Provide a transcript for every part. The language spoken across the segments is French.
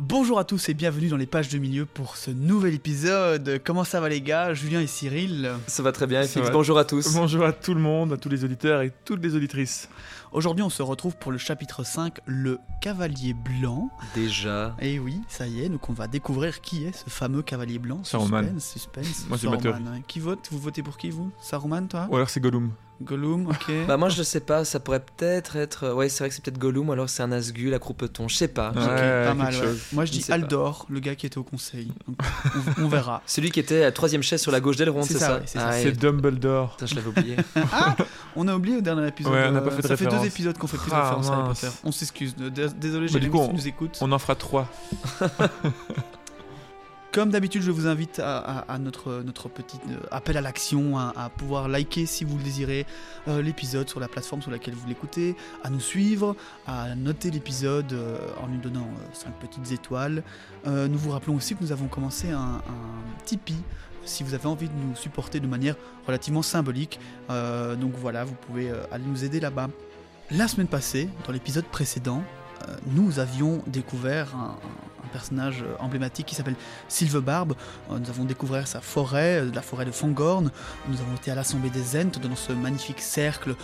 Bonjour à tous et bienvenue dans les pages de milieu pour ce nouvel épisode. Comment ça va les gars? Julien et Cyril? Ça va très bien, va. Bonjour à tous. Bonjour à tout le monde, à tous les auditeurs et toutes les auditrices. Aujourd'hui on se retrouve pour le chapitre 5, le cavalier blanc. Déjà. Et oui, ça y est, donc on va découvrir qui est ce fameux cavalier blanc. Saruman. Suspense, suspense. Moi, c'est ouais. Qui vote? Vous votez pour qui vous? Saruman toi? Ou alors c'est Gollum. Gollum, ok. Bah moi je sais pas, ça pourrait peut-être être... Ouais c'est vrai que c'est peut-être Gollum ou alors c'est un Asgul à croupeton, je sais pas. Ouais. Pas mal. ouais. Moi je Je dis pas. Aldor, le gars qui était au conseil. Donc, on, on verra. Celui qui était à troisième chaise sur la gauche d'Elrond, C'est c'est ça, c'est. Ah, ouais. Dumbledore. Putain, je l'avais oublié. Ah On a oublié au dernier épisode. Ouais, on n'a euh, pas fait de Ça fait deux référence. épisodes qu'on fait plus de Ah, référence à Harry. Potter. On s'excuse. Euh, dés- Désolé, Bah, j'ai on- nous écoute. On en fera trois. Comme d'habitude, je vous invite à, notre, petit euh, appel à l'action, à, pouvoir liker si vous le désirez euh, l'épisode sur la plateforme sur laquelle vous l'écoutez, à nous suivre, à noter l'épisode euh, en lui donnant 5 petites étoiles. Nous vous rappelons aussi que nous avons commencé un, Tipeee. Si vous avez envie de nous supporter de manière relativement symbolique, donc voilà, vous pouvez aller nous aider là-bas. La semaine passée, dans l'épisode précédent, nous avions découvert un personnage euh, emblématique qui s'appelle Sylvebarbe. Euh, Nous avons découvert sa forêt, euh, la forêt de Fangorn. Nous avons été à l'Assemblée des Ents dans ce magnifique cercle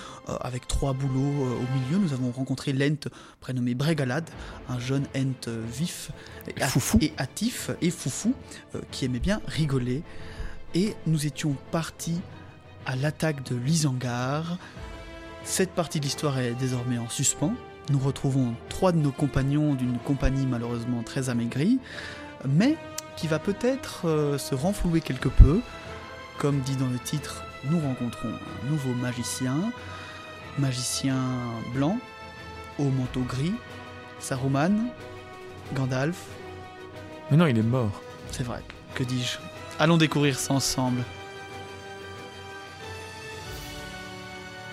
avec trois bouleaux au milieu. Nous avons rencontré l'Ent prénommé Bregalad, un jeune Ent vif et, Foufou. et hâtif et foufou qui aimait bien rigoler. Et nous étions partis à l'attaque de l'Isangar. Cette partie de l'histoire est désormais en suspens. Nous retrouvons trois de nos compagnons d'une compagnie malheureusement très amaigrie, mais qui va peut-être euh, se renflouer quelque peu. Comme dit dans le titre, nous rencontrons un nouveau magicien, magicien blanc, au manteau gris, Saruman, Gandalf, Mais non, il est mort. c'est vrai, que dis-je? Allons découvrir ça ensemble.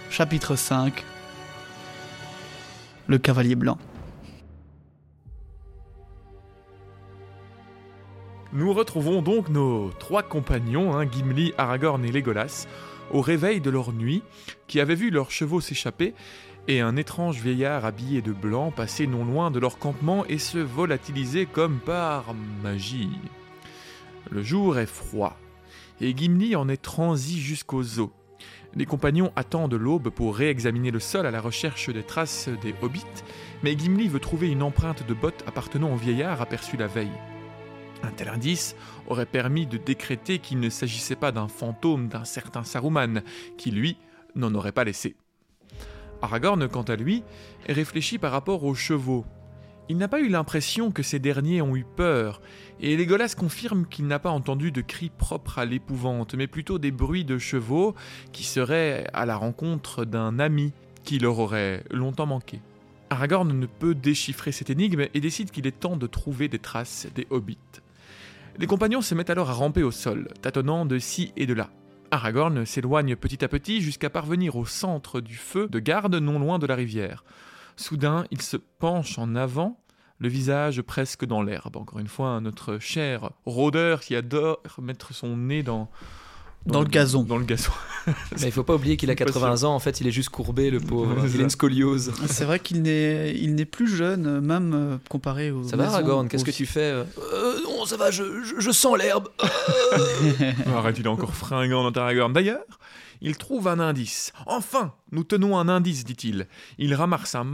Chapitre 5 Le cavalier blanc. Nous retrouvons donc nos trois compagnons, hein, Gimli, Aragorn et Legolas, au réveil de leur nuit, qui avaient vu leurs chevaux s'échapper et un étrange vieillard habillé de blanc passer non loin de leur campement et se volatiliser comme par magie. Le jour est froid, et Gimli en est transi jusqu'aux eaux. Les compagnons attendent l'aube pour réexaminer le sol à la recherche des traces des hobbits, mais Gimli veut trouver une empreinte de botte appartenant au vieillard aperçu la veille. Un tel indice aurait permis de décréter qu'il ne s'agissait pas d'un fantôme d'un certain Saruman, qui lui n'en aurait pas laissé. Aragorn, quant à lui, réfléchit par rapport aux chevaux. Il n'a pas eu l'impression que ces derniers ont eu peur, et Legolas confirme qu'il n'a pas entendu de cris propres à l'épouvante, mais plutôt des bruits de chevaux qui seraient à la rencontre d'un ami qui leur aurait longtemps manqué. Aragorn ne peut déchiffrer cette énigme et décide qu'il est temps de trouver des traces des hobbits. Les compagnons se mettent alors à ramper au sol, tâtonnant de ci et de là. Aragorn s'éloigne petit à petit jusqu'à parvenir au centre du feu de garde non loin de la rivière. Soudain, il se penche en avant, le visage presque dans l'herbe. Encore une fois, notre cher rôdeur qui adore mettre son nez dans, Dans le gazon. Dans le gazon. Mais il faut pas oublier qu'il a Pas 80 ans, en fait il est juste courbé le pauvre. Il a une scoliose. C'est vrai qu'il n'est, il n'est plus jeune, euh, même euh, comparé aux. Ça va Aragorn, qu'est-ce que tu fais euh Euh, Non ça va, je, je- je sens l'herbe. Arrête, il est encore fringant dans Aragorn. D'ailleurs, il trouve un indice. Enfin, nous tenons un indice, dit-il. Il ramasse un,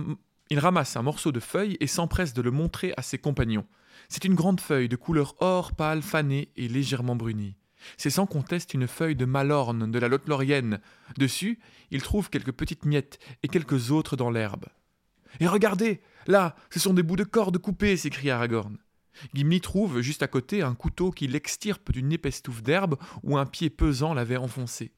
il ramasse un morceau de feuille et s'empresse de le montrer à ses compagnons. C'est une grande feuille de couleur or pâle fanée et légèrement brunie. C'est sans conteste une feuille de Malorne de la Lothlorienne. Dessus, il trouve quelques petites miettes et quelques autres dans l'herbe. Et regardez, là, ce sont des bouts de corde coupés, s'écrie Aragorn. Gimli trouve juste à côté un couteau qui l'extirpe d'une épaisse touffe d'herbe où un pied pesant l'avait enfoncé.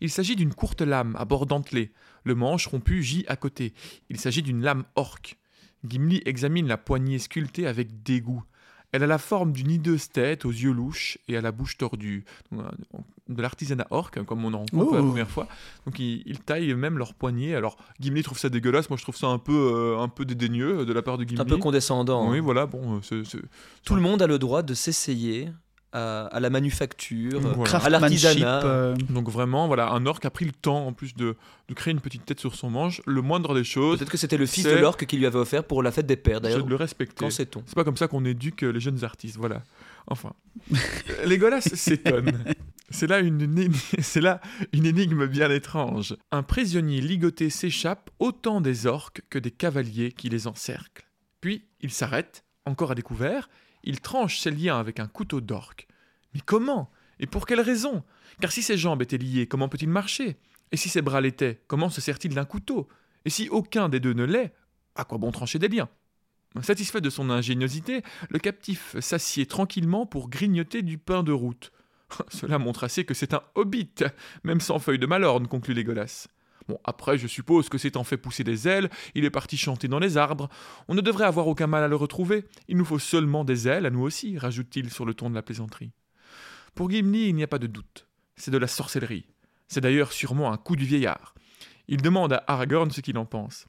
Il s'agit d'une courte lame à bord dentelé. Le manche rompu gît à côté. Il s'agit d'une lame orque. Gimli examine la poignée sculptée avec dégoût. Elle a la forme d'une hideuse tête aux yeux louches et à la bouche tordue. Euh, De l'artisanat orque, comme on en rencontre la Oh. première fois. Donc ils, ils taillent même leurs poignets. Alors Gimli trouve ça dégueulasse, moi je trouve ça un peu, euh, un peu dédaigneux de la part de Gimli. Un peu condescendant. Oui, hein. voilà, bon, euh, Tout le monde a le droit de s'essayer à, à la manufacture, Voilà. à l'artisanat. euh, Donc vraiment, voilà, un orc a pris le temps en plus de, de créer une petite tête sur son manche. Le moindre des choses, Peut-être que c'était le fils de l'orque qui lui avait offert pour la fête des pères. D'ailleurs, de le respecter. quand sait-on C'est pas comme ça qu'on éduque les jeunes artistes, voilà. Enfin, Legolas s'étonne. C'est là, une, c'est là une énigme bien étrange. Un prisonnier ligoté s'échappe autant des orques que des cavaliers qui les encerclent. Puis il s'arrête, encore à découvert, il tranche ses liens avec un couteau d'orque. Mais comment? Et pour quelle raison? Car si ses jambes étaient liées, comment peut-il marcher? Et si ses bras l'étaient, comment se sert-il d'un couteau? Et si aucun des deux ne l'est, à quoi bon trancher des liens? Satisfait de son ingéniosité, le captif s'assied tranquillement pour grignoter du pain de route. Cela montre assez que c'est un hobbit, même sans feuilles de malorne, conclut Légolas. Bon, après, je suppose que s'étant fait pousser des ailes, il est parti chanter dans les arbres. On ne devrait avoir aucun mal à le retrouver. Il nous faut seulement des ailes, à nous aussi, rajoute-t-il sur le ton de la plaisanterie. Pour Gimli, il n'y a pas de doute. C'est de la sorcellerie. C'est d'ailleurs sûrement un coup du vieillard. Il demande à Aragorn ce qu'il en pense.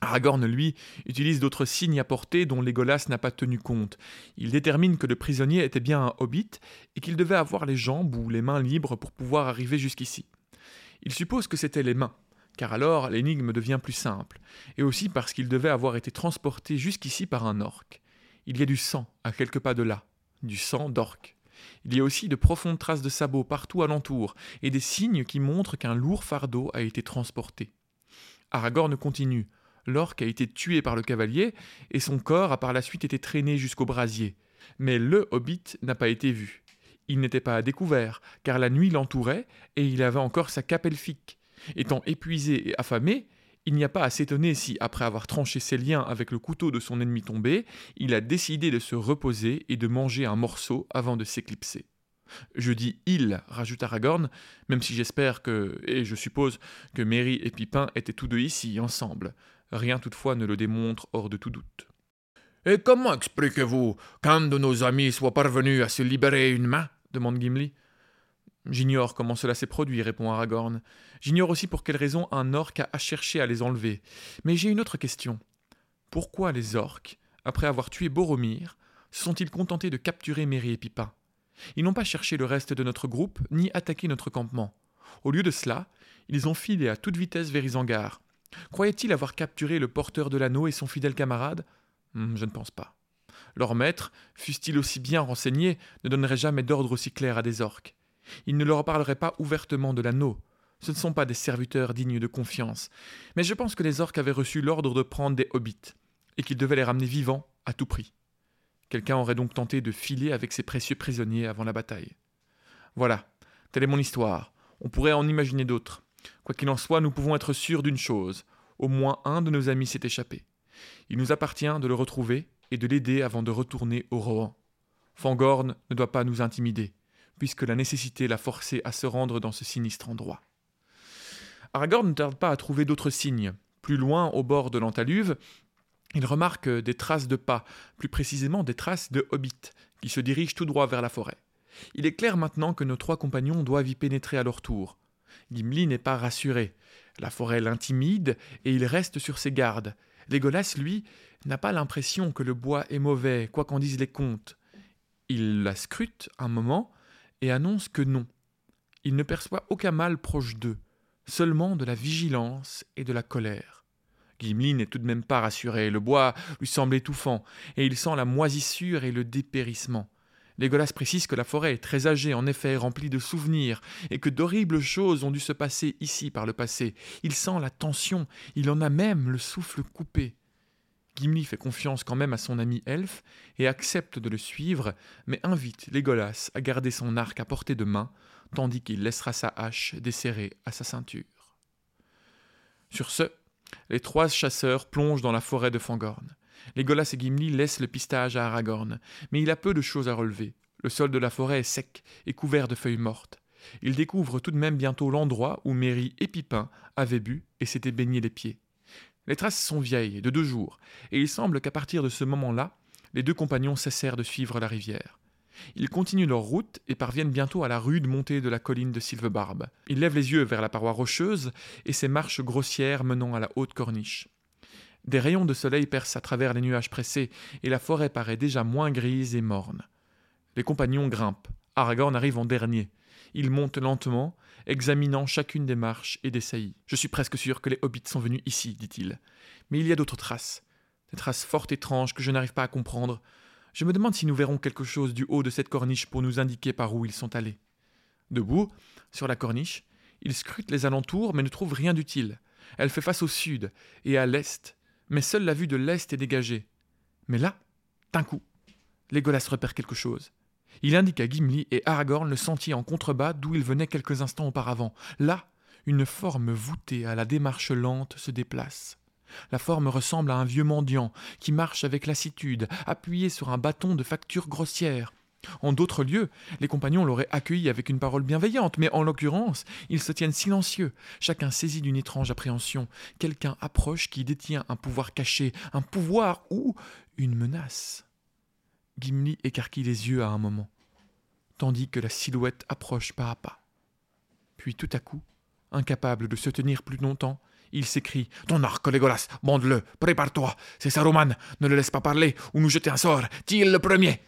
Aragorn, lui, utilise d'autres signes à portée dont Légolas n'a pas tenu compte. Il détermine que le prisonnier était bien un hobbit et qu'il devait avoir les jambes ou les mains libres pour pouvoir arriver jusqu'ici. Il suppose que c'était les mains, car alors l'énigme devient plus simple, et aussi parce qu'il devait avoir été transporté jusqu'ici par un orc. Il y a du sang à quelques pas de là, du sang d'orc. Il y a aussi de profondes traces de sabots partout alentour, et des signes qui montrent qu'un lourd fardeau a été transporté. Aragorn continue. L'orc a été tué par le cavalier, et son corps a par la suite été traîné jusqu'au brasier. Mais le hobbit n'a pas été vu. Il n'était pas à découvert, car la nuit l'entourait, et il avait encore sa cape elfique. Étant épuisé et affamé, il n'y a pas à s'étonner si, après avoir tranché ses liens avec le couteau de son ennemi tombé, il a décidé de se reposer et de manger un morceau avant de s'éclipser. Je dis il, rajoute Aragorn, même si j'espère que, et je suppose, que Merry et Pipin étaient tous deux ici, ensemble. Rien toutefois ne le démontre hors de tout doute. Et comment expliquez-vous qu'un de nos amis soit parvenu à se libérer une main? demande Gimli. J'ignore comment cela s'est produit, répond Aragorn. J'ignore aussi pour quelle raison un orc a cherché à les enlever. Mais j'ai une autre question. Pourquoi les orques, après avoir tué Boromir, se sont-ils contentés de capturer Merry et Pipin Ils n'ont pas cherché le reste de notre groupe, ni attaqué notre campement. Au lieu de cela, ils ont filé à toute vitesse vers Isengard. Croyaient-ils avoir capturé le porteur de l'anneau et son fidèle camarade? Hmm, Je ne pense pas. Leur maître, fût-il aussi bien renseigné, ne donnerait jamais d'ordre aussi clair à des orques. Il ne leur parlerait pas ouvertement de l'anneau. Ce ne sont pas des serviteurs dignes de confiance. Mais je pense que les orques avaient reçu l'ordre de prendre des hobbits, et qu'ils devaient les ramener vivants à tout prix. Quelqu'un aurait donc tenté de filer avec ces précieux prisonniers avant la bataille. Voilà, telle est mon histoire. On pourrait en imaginer d'autres. Quoi qu'il en soit, nous pouvons être sûrs d'une chose. Au moins un de nos amis s'est échappé. Il nous appartient de le retrouver et de l'aider avant de retourner au Rohan. Fangorn ne doit pas nous intimider, puisque la nécessité l'a forcé à se rendre dans ce sinistre endroit. Aragorn ne tarde pas à trouver d'autres signes. Plus loin, au bord de l'Antaluve, il remarque des traces de pas, plus précisément des traces de hobbits, qui se dirigent tout droit vers la forêt. Il est clair maintenant que nos trois compagnons doivent y pénétrer à leur tour. Gimli n'est pas rassuré. La forêt l'intimide et il reste sur ses gardes. Légolas, lui, n'a pas l'impression que le bois est mauvais, quoi qu'en disent les contes. Il la scrute un moment et annonce que non. Il ne perçoit aucun mal proche d'eux, seulement de la vigilance et de la colère. Gimli n'est tout de même pas rassuré, le bois lui semble étouffant, et il sent la moisissure et le dépérissement. Légolas précise que la forêt est très âgée, en effet, remplie de souvenirs, et que d'horribles choses ont dû se passer ici par le passé. Il sent la tension, il en a même le souffle coupé. Gimli fait confiance quand même à son ami elfe et accepte de le suivre, mais invite Légolas à garder son arc à portée de main, tandis qu'il laissera sa hache desserrée à sa ceinture. Sur ce, les trois chasseurs plongent dans la forêt de Fangorn. Légolas et Gimli laissent le pistage à Aragorn, mais il a peu de choses à relever. Le sol de la forêt est sec et couvert de feuilles mortes. Il découvre tout de même bientôt l'endroit où Merry et Pipin avaient bu et s'étaient baignés les pieds. Les traces sont vieilles, de deux jours, et il semble qu'à partir de ce moment-là, les deux compagnons cessèrent de suivre la rivière. Ils continuent leur route et parviennent bientôt à la rude montée de la colline de Sylvebarbe. Ils lèvent les yeux vers la paroi rocheuse et ses marches grossières menant à la haute corniche. Des rayons de soleil percent à travers les nuages pressés et la forêt paraît déjà moins grise et morne. Les compagnons grimpent. Aragorn arrive en dernier. Il monte lentement, examinant chacune des marches et des saillies. Je suis presque sûr que les hobbits sont venus ici, dit-il. Mais il y a d'autres traces. Des traces fort étranges que je n'arrive pas à comprendre. Je me demande si nous verrons quelque chose du haut de cette corniche pour nous indiquer par où ils sont allés. Debout, sur la corniche, il scrute les alentours mais ne trouve rien d'utile. Elle fait face au sud et à l'est, mais seule la vue de l'est est dégagée. Mais là, d'un coup, Legolas repère quelque chose. Il indique à Gimli et Aragorn le sentier en contrebas d'où ils venaient quelques instants auparavant. Là, une forme voûtée à la démarche lente se déplace. La forme ressemble à un vieux mendiant qui marche avec lassitude, appuyé sur un bâton de facture grossière. En d'autres lieux, les compagnons l'auraient accueilli avec une parole bienveillante, mais en l'occurrence, ils se tiennent silencieux, chacun saisi d'une étrange appréhension. Quelqu'un approche qui détient un pouvoir caché, un pouvoir ou une menace. Gimli écarquille les yeux à un moment, tandis que la silhouette approche pas à pas. Puis tout à coup, incapable de se tenir plus longtemps, il s'écrie Ton arc, Legolas, bande-le, prépare-toi, c'est Saruman, ne le laisse pas parler ou nous jeter un sort, tire le premier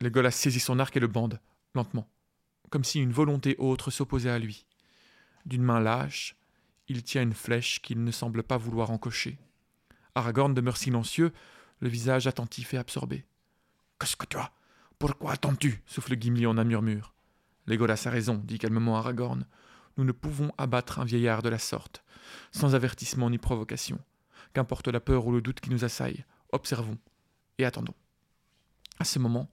Legolas saisit son arc et le bande, lentement, comme si une volonté autre s'opposait à lui. D'une main lâche, il tient une flèche qu'il ne semble pas vouloir encocher. Aragorn demeure silencieux, le visage attentif et absorbé. Qu'est-ce que tu as? Pourquoi attends-tu? souffle Gimli en un murmure. Legolas a raison, dit calmement Aragorn. Nous ne pouvons abattre un vieillard de la sorte, sans avertissement ni provocation. Qu'importe la peur ou le doute qui nous assaille, observons et attendons. À ce moment,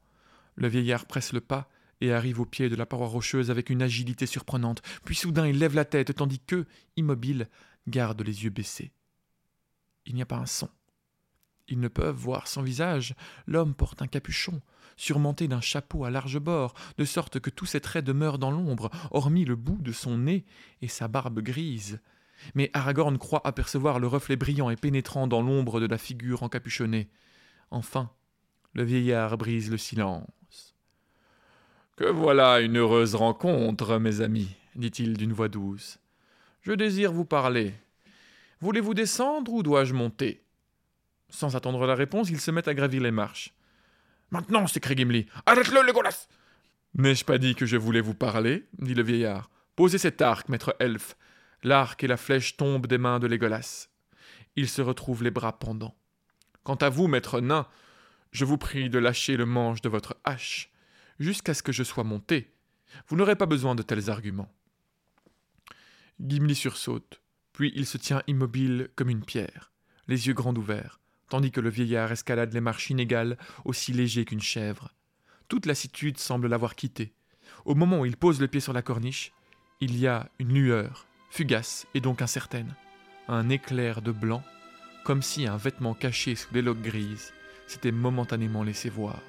le vieillard presse le pas et arrive au pied de la paroi rocheuse avec une agilité surprenante, puis soudain il lève la tête tandis que, immobile, garde les yeux baissés. Il n'y a pas un son. Ils ne peuvent voir son visage. L'homme porte un capuchon, surmonté d'un chapeau à large bord, de sorte que tous ses traits demeurent dans l'ombre, hormis le bout de son nez et sa barbe grise. Mais Aragorn croit apercevoir le reflet brillant et pénétrant dans l'ombre de la figure encapuchonnée. Enfin, le vieillard brise le silence. Que voilà une heureuse rencontre, mes amis, dit-il d'une voix douce. Je désire vous parler. Voulez-vous descendre ou dois-je monter? Sans attendre la réponse, ils se mettent à gravir les marches. Maintenant, s'écrie Gimli. Arrête-le, Legolas N'ai-je pas dit que je voulais vous parler? dit le vieillard. Posez cet arc, maître elfe. L'arc et la flèche tombent des mains de Legolas. Il se retrouve les bras pendants. Quant à vous, maître nain, je vous prie de lâcher le manche de votre hache, jusqu'à ce que je sois monté. Vous n'aurez pas besoin de tels arguments. Gimli sursaute, puis il se tient immobile comme une pierre, les yeux grands ouverts, tandis que le vieillard escalade les marches inégales, aussi léger qu'une chèvre. Toute lassitude semble l'avoir quitté. Au moment où il pose le pied sur la corniche, il y a une lueur, fugace et donc incertaine, un éclair de blanc, comme si un vêtement caché sous les loques grises s'était momentanément laissé voir.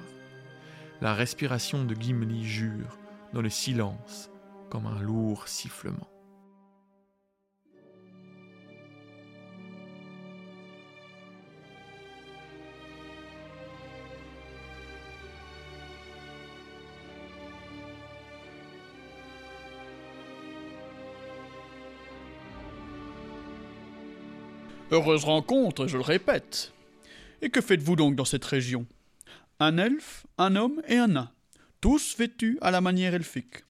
La respiration de Gimli jure dans le silence comme un lourd sifflement. Heureuse rencontre, je le répète. Et que faites-vous donc dans cette région? Un elfe, un homme et un nain, tous vêtus à la manière elfique.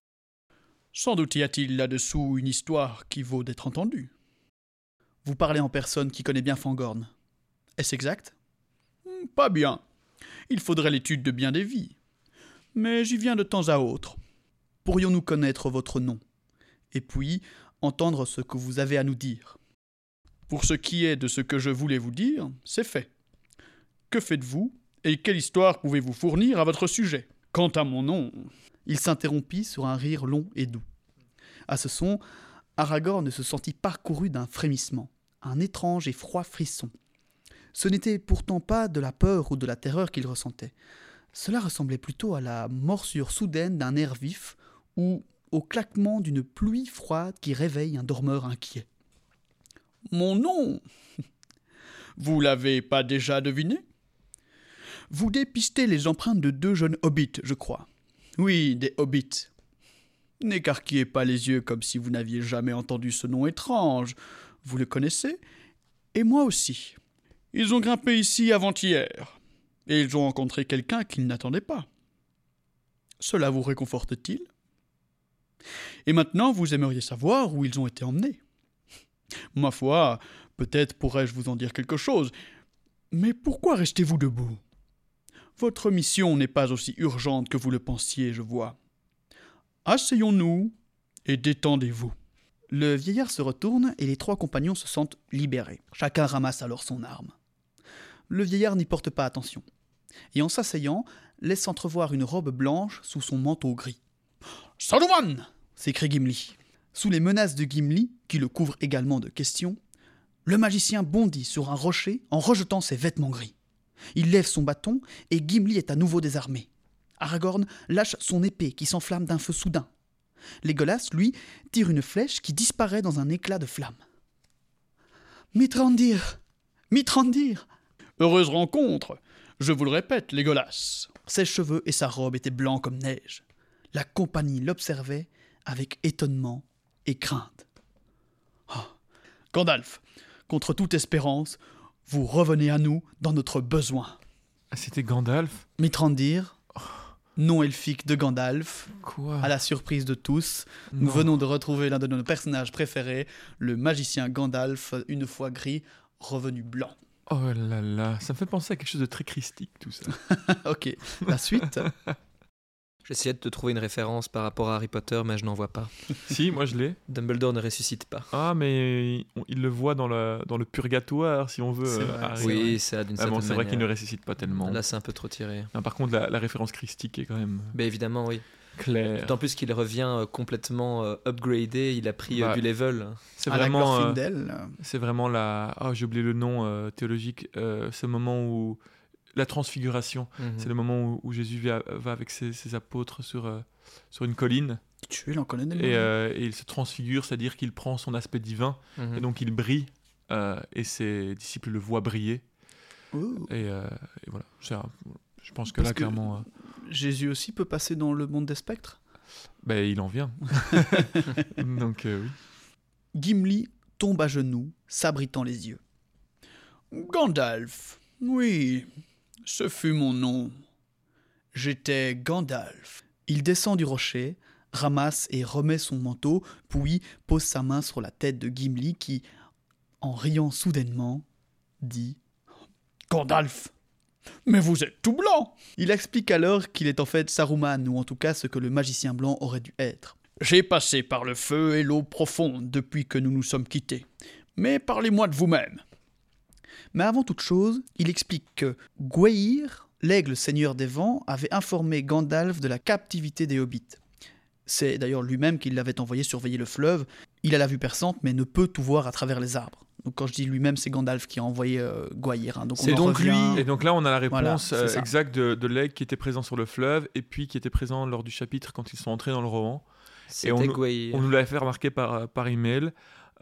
Sans doute y a-t-il là-dessous une histoire qui vaut d'être entendue. Vous parlez en personne qui connaît bien Fangorn. Est-ce exact? Hmm, Pas bien. Il faudrait l'étude de bien des vies. Mais j'y viens de temps à autre. Pourrions-nous connaître votre nom? Et puis entendre ce que vous avez à nous dire. Pour ce qui est de ce que je voulais vous dire, c'est fait. Que faites-vous et quelle histoire pouvez-vous fournir à votre sujet? Quant à mon nom. Il s'interrompit sur un rire long et doux. À ce son, Aragorn se sentit parcouru d'un frémissement, un étrange et froid frisson. Ce n'était pourtant pas de la peur ou de la terreur qu'il ressentait. Cela ressemblait plutôt à la morsure soudaine d'un air vif ou au claquement d'une pluie froide qui réveille un dormeur inquiet. Mon nom Vous l'avez pas déjà deviné? Vous dépistez les empreintes de deux jeunes hobbits, je crois. Oui, des hobbits. N'écarquillez pas les yeux comme si vous n'aviez jamais entendu ce nom étrange. Vous le connaissez? Et moi aussi. Ils ont grimpé ici avant-hier. Et ils ont rencontré quelqu'un qu'ils n'attendaient pas. Cela vous réconforte-t-il? Et maintenant, vous aimeriez savoir où ils ont été emmenés. Ma foi, peut-être pourrais-je vous en dire quelque chose, mais pourquoi restez-vous debout? Votre mission n'est pas aussi urgente que vous le pensiez, je vois. Asseyons-nous et détendez-vous. Le vieillard se retourne et les trois compagnons se sentent libérés. Chacun ramasse alors son arme. Le vieillard n'y porte pas attention, et en s'asseyant, laisse entrevoir une robe blanche sous son manteau gris. Saruman s'écrie Gimli. Sous les menaces de Gimli, qui le couvre également de questions, le magicien bondit sur un rocher en rejetant ses vêtements gris. Il lève son bâton et Gimli est à nouveau désarmé. Aragorn lâche son épée qui s'enflamme d'un feu soudain. Legolas, lui, tire une flèche qui disparaît dans un éclat de flamme. Mitrandir Mitrandir Heureuse rencontre Je vous le répète, Legolas. Ses cheveux et sa robe étaient blancs comme neige. La compagnie l'observait avec étonnement et crainte. Ah, Gandalf, contre toute espérance, vous revenez à nous dans notre besoin. Ah, C'était Gandalf Mitrandir, nom elfique de Gandalf, Quoi à la surprise de tous, nous Non. venons de retrouver l'un de nos personnages préférés, le magicien Gandalf, une fois gris, revenu blanc. Oh là là, ça me fait penser à quelque chose de très christique tout ça. ok, la suite. J'essayais de te trouver une référence par rapport à Harry Potter, mais je n'en vois pas. si, moi je l'ai. Dumbledore ne ressuscite pas. Ah, mais on- il le voit dans le, dans le purgatoire, si on veut. C'est euh, vrai, Harry. c'est Oui, ça d'une Ah certaine bon, c'est vrai qu'il ne ressuscite pas tellement. Là, c'est un peu trop tiré. Non, par contre, la, la référence christique est quand même Mais évidemment, oui. claire. D'autant plus qu'il revient euh, complètement euh, upgradé, il a pris euh, Bah, du level. C'est vraiment, euh, c'est vraiment la. Oh, j'ai oublié le nom euh, théologique. euh, ce moment où la transfiguration. Mhm. C'est le moment où, où Jésus va, va avec ses, ses apôtres sur, euh, sur une colline Tu en connais des et, euh, et il se transfigure, c'est-à-dire qu'il prend son aspect divin Mhm. et donc il brille euh, et ses disciples le voient briller. Et, euh, et voilà. Un- je pense que Parce là, que- clairement, euh, Jésus aussi peut passer dans le monde des spectres? Ben, il en vient. donc euh, oui. Gimli tombe à genoux, s'abritant les yeux. Gandalf, oui, ce fut mon nom. J'étais Gandalf. Il descend du rocher, ramasse et remet son manteau, puis pose sa main sur la tête de Gimli qui, en riant soudainement, dit Gandalf Mais vous êtes tout blanc Il explique alors qu'il est en fait Saruman, ou en tout cas ce que le magicien blanc aurait dû être. J'ai passé par le feu et l'eau profonde depuis que nous nous sommes quittés. Mais parlez-moi de vous-même. Mais avant toute chose, il explique que Gwaihir, l'aigle seigneur des vents, avait informé Gandalf de la captivité des hobbits. C'est d'ailleurs lui-même qui l'avait envoyé surveiller le fleuve. Il a la vue perçante, mais ne peut tout voir à travers les arbres. Donc quand je dis lui-même, c'est Gandalf qui a envoyé euh, Gwaihir. hein. Donc on C'est donc revient- Et donc là, on a la réponse Voilà, euh, exacte de, de l'aigle qui était présent sur le fleuve et puis qui était présent lors du chapitre quand ils sont entrés dans le roman. C'était on-. On nous l'avait fait remarquer par, par email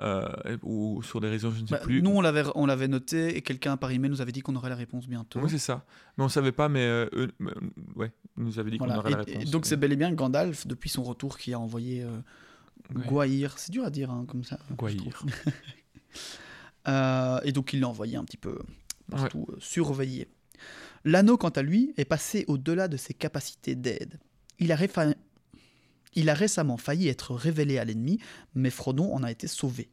euh, ou sur des réseaux, je ne sais Bah, plus. nous, on l'avait, on l'avait noté et quelqu'un par email nous avait dit qu'on aurait la réponse bientôt. Oui, c'est ça. Mais on savait pas, mais euh, eux, euh, ouais, ils nous avaient dit Voilà. qu'on aurait la et réponse. donc c'est bel et bien Gandalf, depuis son retour, qui a envoyé euh, Ouais. C'est dur à dire hein, comme ça. trouve. Euh, et donc il l'a envoyé un petit peu partout surveiller. L'anneau, quant à lui, est passé au-delà de ses capacités d'aide. Il a, il a récemment failli être révélé à l'ennemi, mais Frodon en a été sauvé.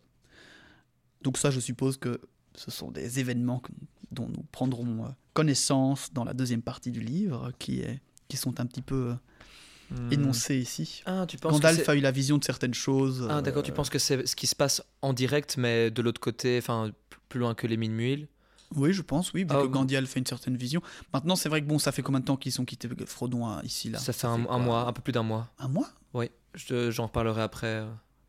Donc ça, je suppose que ce sont des événements dont nous prendrons euh, connaissance dans la deuxième partie du livre, qui, est, qui sont un petit peu euh, Hmm. énoncés ici. Ah, tu penses que Gandalf a eu la vision de certaines choses. Ah, d'accord, tu euh, penses que c'est ce qui se passe en direct, mais de l'autre côté, enfin, plus loin que les mines muiles Oui, je pense, oui, vu Ah, que bon. Gandalf fait une certaine vision. Maintenant, c'est vrai que bon, ça fait combien de temps qu'ils sont quittés Frodon à- ici là? Ça fait un, mois, un peu plus d'un mois. Un mois? Oui, je j'en reparlerai après.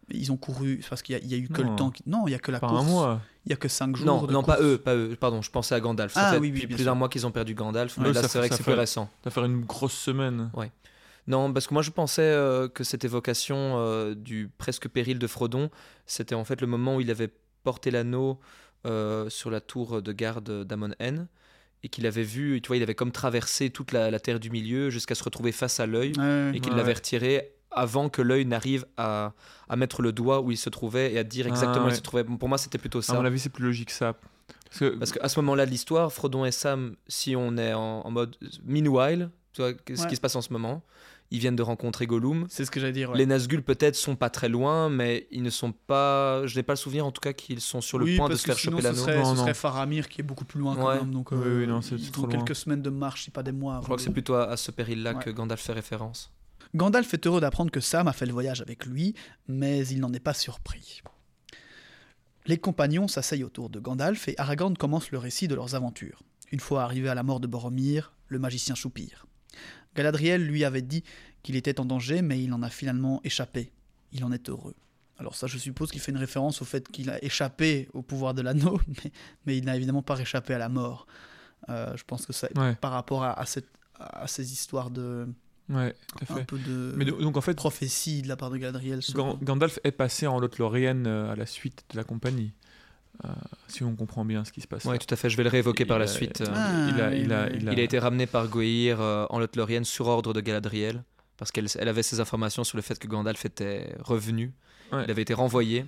Ils ont couru parce qu'il y, a- il y a eu que Non. le temps. qui- Non, il y a que la Pas course. un mois. Il y a que 5 jours. Non, de non, pas eux, pas eux. Pardon, je pensais à Gandalf. Ça Ah, fait oui, oui, plus d'un mois qu'ils ont perdu Gandalf, mais Ouais, là, ça c'est vrai fait- que c'est plus fait- récent. Ça va faire une grosse semaine. Non, parce que moi je pensais euh, que cette évocation euh, du presque péril de Frodon, c'était en fait le moment où il avait porté l'anneau euh, sur la tour de garde d'Amon N et qu'il avait vu, tu vois, il avait comme traversé toute la, la terre du milieu jusqu'à se retrouver face à l'œil Ouais, et qu'il Ouais. l'avait retiré avant que l'œil n'arrive à, à mettre le doigt où il se trouvait et à dire Ah, exactement où il se trouvait. Pour moi, c'était plutôt À ça. mon avis, c'est plus logique que ça. Parce que, Parce qu'à ce moment-là de l'histoire, Frodon et Sam, si on est en, en mode meanwhile, tu vois, ce qui se passe en ce moment, ils viennent de rencontrer Gollum. C'est ce que j'allais dire. ouais. Les Nazgûl peut-être sont pas très loin, mais ils ne sont pas. Je n'ai pas le souvenir en tout cas qu'ils sont sur le oui, point de se faire sinon, choper ce l'anneau. serait, Non, ce non. serait Faramir qui est beaucoup plus loin quand même. Donc, Oui, euh, oui, non, c'est- trop loin. quelques semaines de marche, si pas des mois. Je crois que c'est plutôt à à ce péril-là Ouais. que Gandalf fait référence. Gandalf est heureux d'apprendre que Sam a fait le voyage avec lui, mais il n'en est pas surpris. Les compagnons s'asseyent autour de Gandalf et Aragorn commence le récit de leurs aventures. Une fois arrivé à la mort de Boromir, le magicien soupire. Galadriel lui avait dit qu'il était en danger, mais il en a finalement échappé. Il en est heureux. Alors ça, je suppose qu'il fait une référence au fait qu'il a échappé au pouvoir de l'anneau, mais, mais il n'a évidemment pas échappé à la mort. Euh, je pense que ça, Ouais, par rapport à, à cette- à ces histoires de ouais, tout à un fait. peu de Mais do- donc en fait, prophétie de la part de Galadriel. sur- Gandalf est passé en Lothlorien euh, à la suite de la compagnie. Euh, si on comprend bien ce qui se passe. Oui, tout à fait. Je vais le réévoquer Il par la suite. Ah, il, a, oui, il, a, oui, oui. il, a, Il a été ramené par Goïr euh, en Lothlorien sur ordre de Galadriel, parce qu'elle elle avait ces informations sur le fait que Gandalf était revenu. Ouais. Il avait été renvoyé.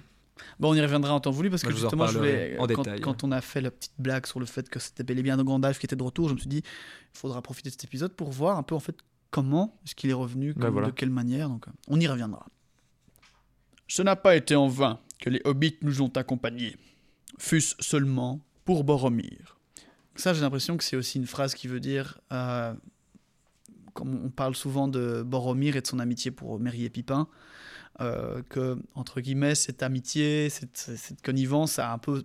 Bon, on y reviendra en temps voulu parce que Moi, je justement, je voulais, en quand, détail. quand on a fait la petite blague sur le fait que c'était bel et bien Gandalf qui était de retour, je me suis dit, il faudra profiter de cet épisode pour voir un peu en fait comment est-ce qu'il est revenu, Ben comme- voilà. de quelle manière. Donc, euh, on y reviendra. Ce n'a pas été en vain que les hobbits nous ont accompagnés, fût-ce seulement pour Boromir. Ça, j'ai l'impression que c'est aussi une phrase qui veut dire, euh, comme on parle souvent de Boromir et de son amitié pour Merry et Pipin, euh, que, entre guillemets, cette amitié, cette, cette connivence a un peu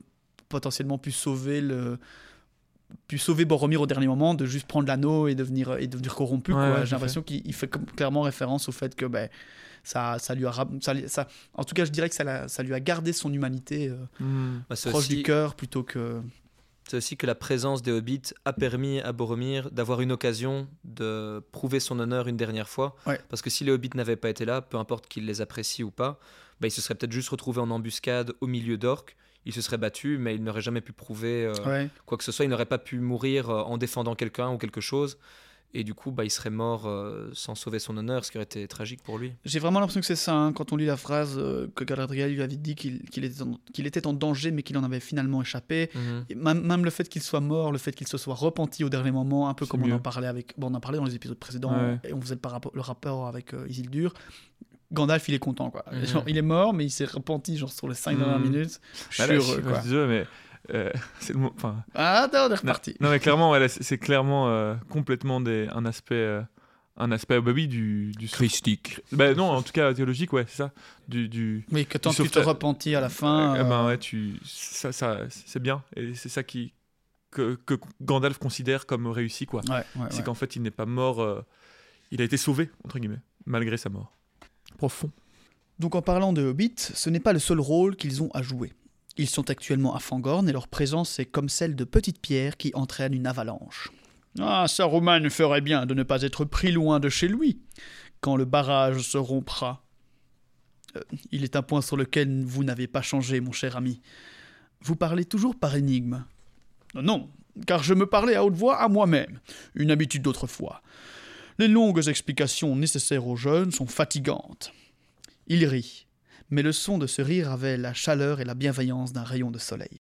potentiellement pu sauver le pu sauver Boromir au dernier moment de juste prendre l'anneau et devenir et devenir corrompu Ouais, ouais, j'ai l'impression qu'il il fait clairement référence au fait que ben ça, ça lui a ça, ça- en tout cas je dirais que ça, ça lui a gardé son humanité euh, Hmm. Bah, c'est proche aussi- du cœur plutôt que C'est aussi que la présence des hobbits a permis à Boromir d'avoir une occasion de prouver son honneur une dernière fois. Ouais. Parce que si les hobbits n'avaient pas été là, peu importe qu'il les apprécie ou pas, bah, il se serait peut-être juste retrouvé en embuscade au milieu d'orques. Il se serait battu, mais il n'aurait jamais pu prouver euh, ouais. quoi que ce soit. Il n'aurait pas pu mourir euh, en défendant quelqu'un ou quelque chose. Et du coup, bah, il serait mort euh, sans sauver son honneur, ce qui aurait été tragique pour lui. J'ai vraiment l'impression que c'est ça, hein, quand on lit la phrase que Galadriel lui avait dit qu'il était, en- qu'il était en danger, mais qu'il en avait finalement échappé. Mhm. Et même, même le fait qu'il soit mort, le fait qu'il se soit repenti au dernier moment, un peu comme on en parlait avec, bon, on en parlait dans les épisodes précédents, Ouais. et on faisait le, par rapport- le rapport avec Isildur. Gandalf, il est content, quoi. Mhm. Genre, il est mort, mais il s'est repenti, genre, sur les 5 dernières Mhm. minutes. Je Ah suis heureux, quoi. désolé, mais euh, c'est le mot. Enfin, Ah, attends, on est non, reparti. non, mais clairement, ouais, c'est clairement euh, complètement des, un aspect, euh, un aspect, bah oui, du, du Christique. Bah non, en tout cas théologique, ouais, c'est ça. Du, du, Oui, que tant que tu te repentis à la fin. Eh ben euh, ouais, tu, ça, ça, c'est bien, et c'est ça qui que, que Gandalf considère comme réussi, quoi. ouais, ouais, C'est ouais. qu'en fait, il n'est pas mort, euh, il a été sauvé entre guillemets, malgré sa mort. Profond. Donc en parlant de Hobbits, ce n'est pas le seul rôle qu'ils ont à jouer. Ils sont actuellement à Fangorn et leur présence est comme celle de petites pierres qui entraînent une avalanche. Ah, Saruman ferait bien de ne pas être pris loin de chez lui quand le barrage se rompra. Euh, il est un point sur lequel vous n'avez pas changé, mon cher ami. Vous parlez toujours par énigme. Non, non, car je me parlais à haute voix à moi-même, une habitude d'autrefois. Les longues explications nécessaires aux jeunes sont fatigantes. Il rit, mais le son de ce rire avait la chaleur et la bienveillance d'un rayon de soleil.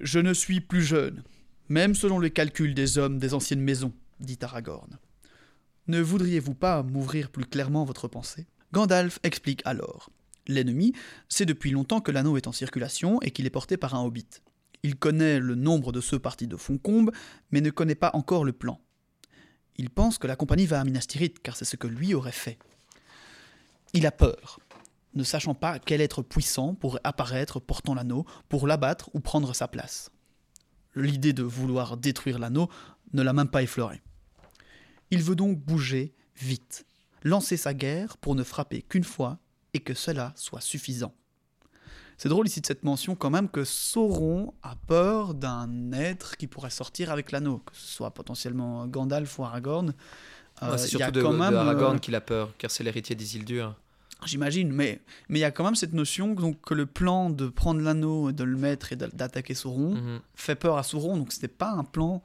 Je ne suis plus jeune, même selon les calculs des hommes des anciennes maisons, dit Aragorn. Ne voudriez-vous pas m'ouvrir plus clairement votre pensée? Gandalf explique alors. L'ennemi sait depuis longtemps que l'anneau est en circulation et qu'il est porté par un hobbit. Il connaît le nombre de ceux partis de Foncombe, mais ne connaît pas encore le plan. Il pense que la compagnie va à Minas Tirith, car c'est ce que lui aurait fait. Il a peur, ne sachant pas quel être puissant pourrait apparaître portant l'anneau pour l'abattre ou prendre sa place. L'idée de vouloir détruire l'anneau ne l'a même pas effleuré. Il veut donc bouger vite, lancer sa guerre pour ne frapper qu'une fois et que cela soit suffisant. C'est drôle ici de cette mention quand même que Sauron a peur d'un être qui pourrait sortir avec l'anneau, que ce soit potentiellement Gandalf ou Aragorn. Euh, Ouais, c'est surtout de, quand de même, Aragorn euh, qu'il a peur, car c'est l'héritier d'Isildur. J'imagine, mais mais il y a quand même cette notion donc, que le plan de prendre l'anneau de le mettre et d'a- d'attaquer Sauron Mhm. fait peur à Sauron, donc c'était pas un plan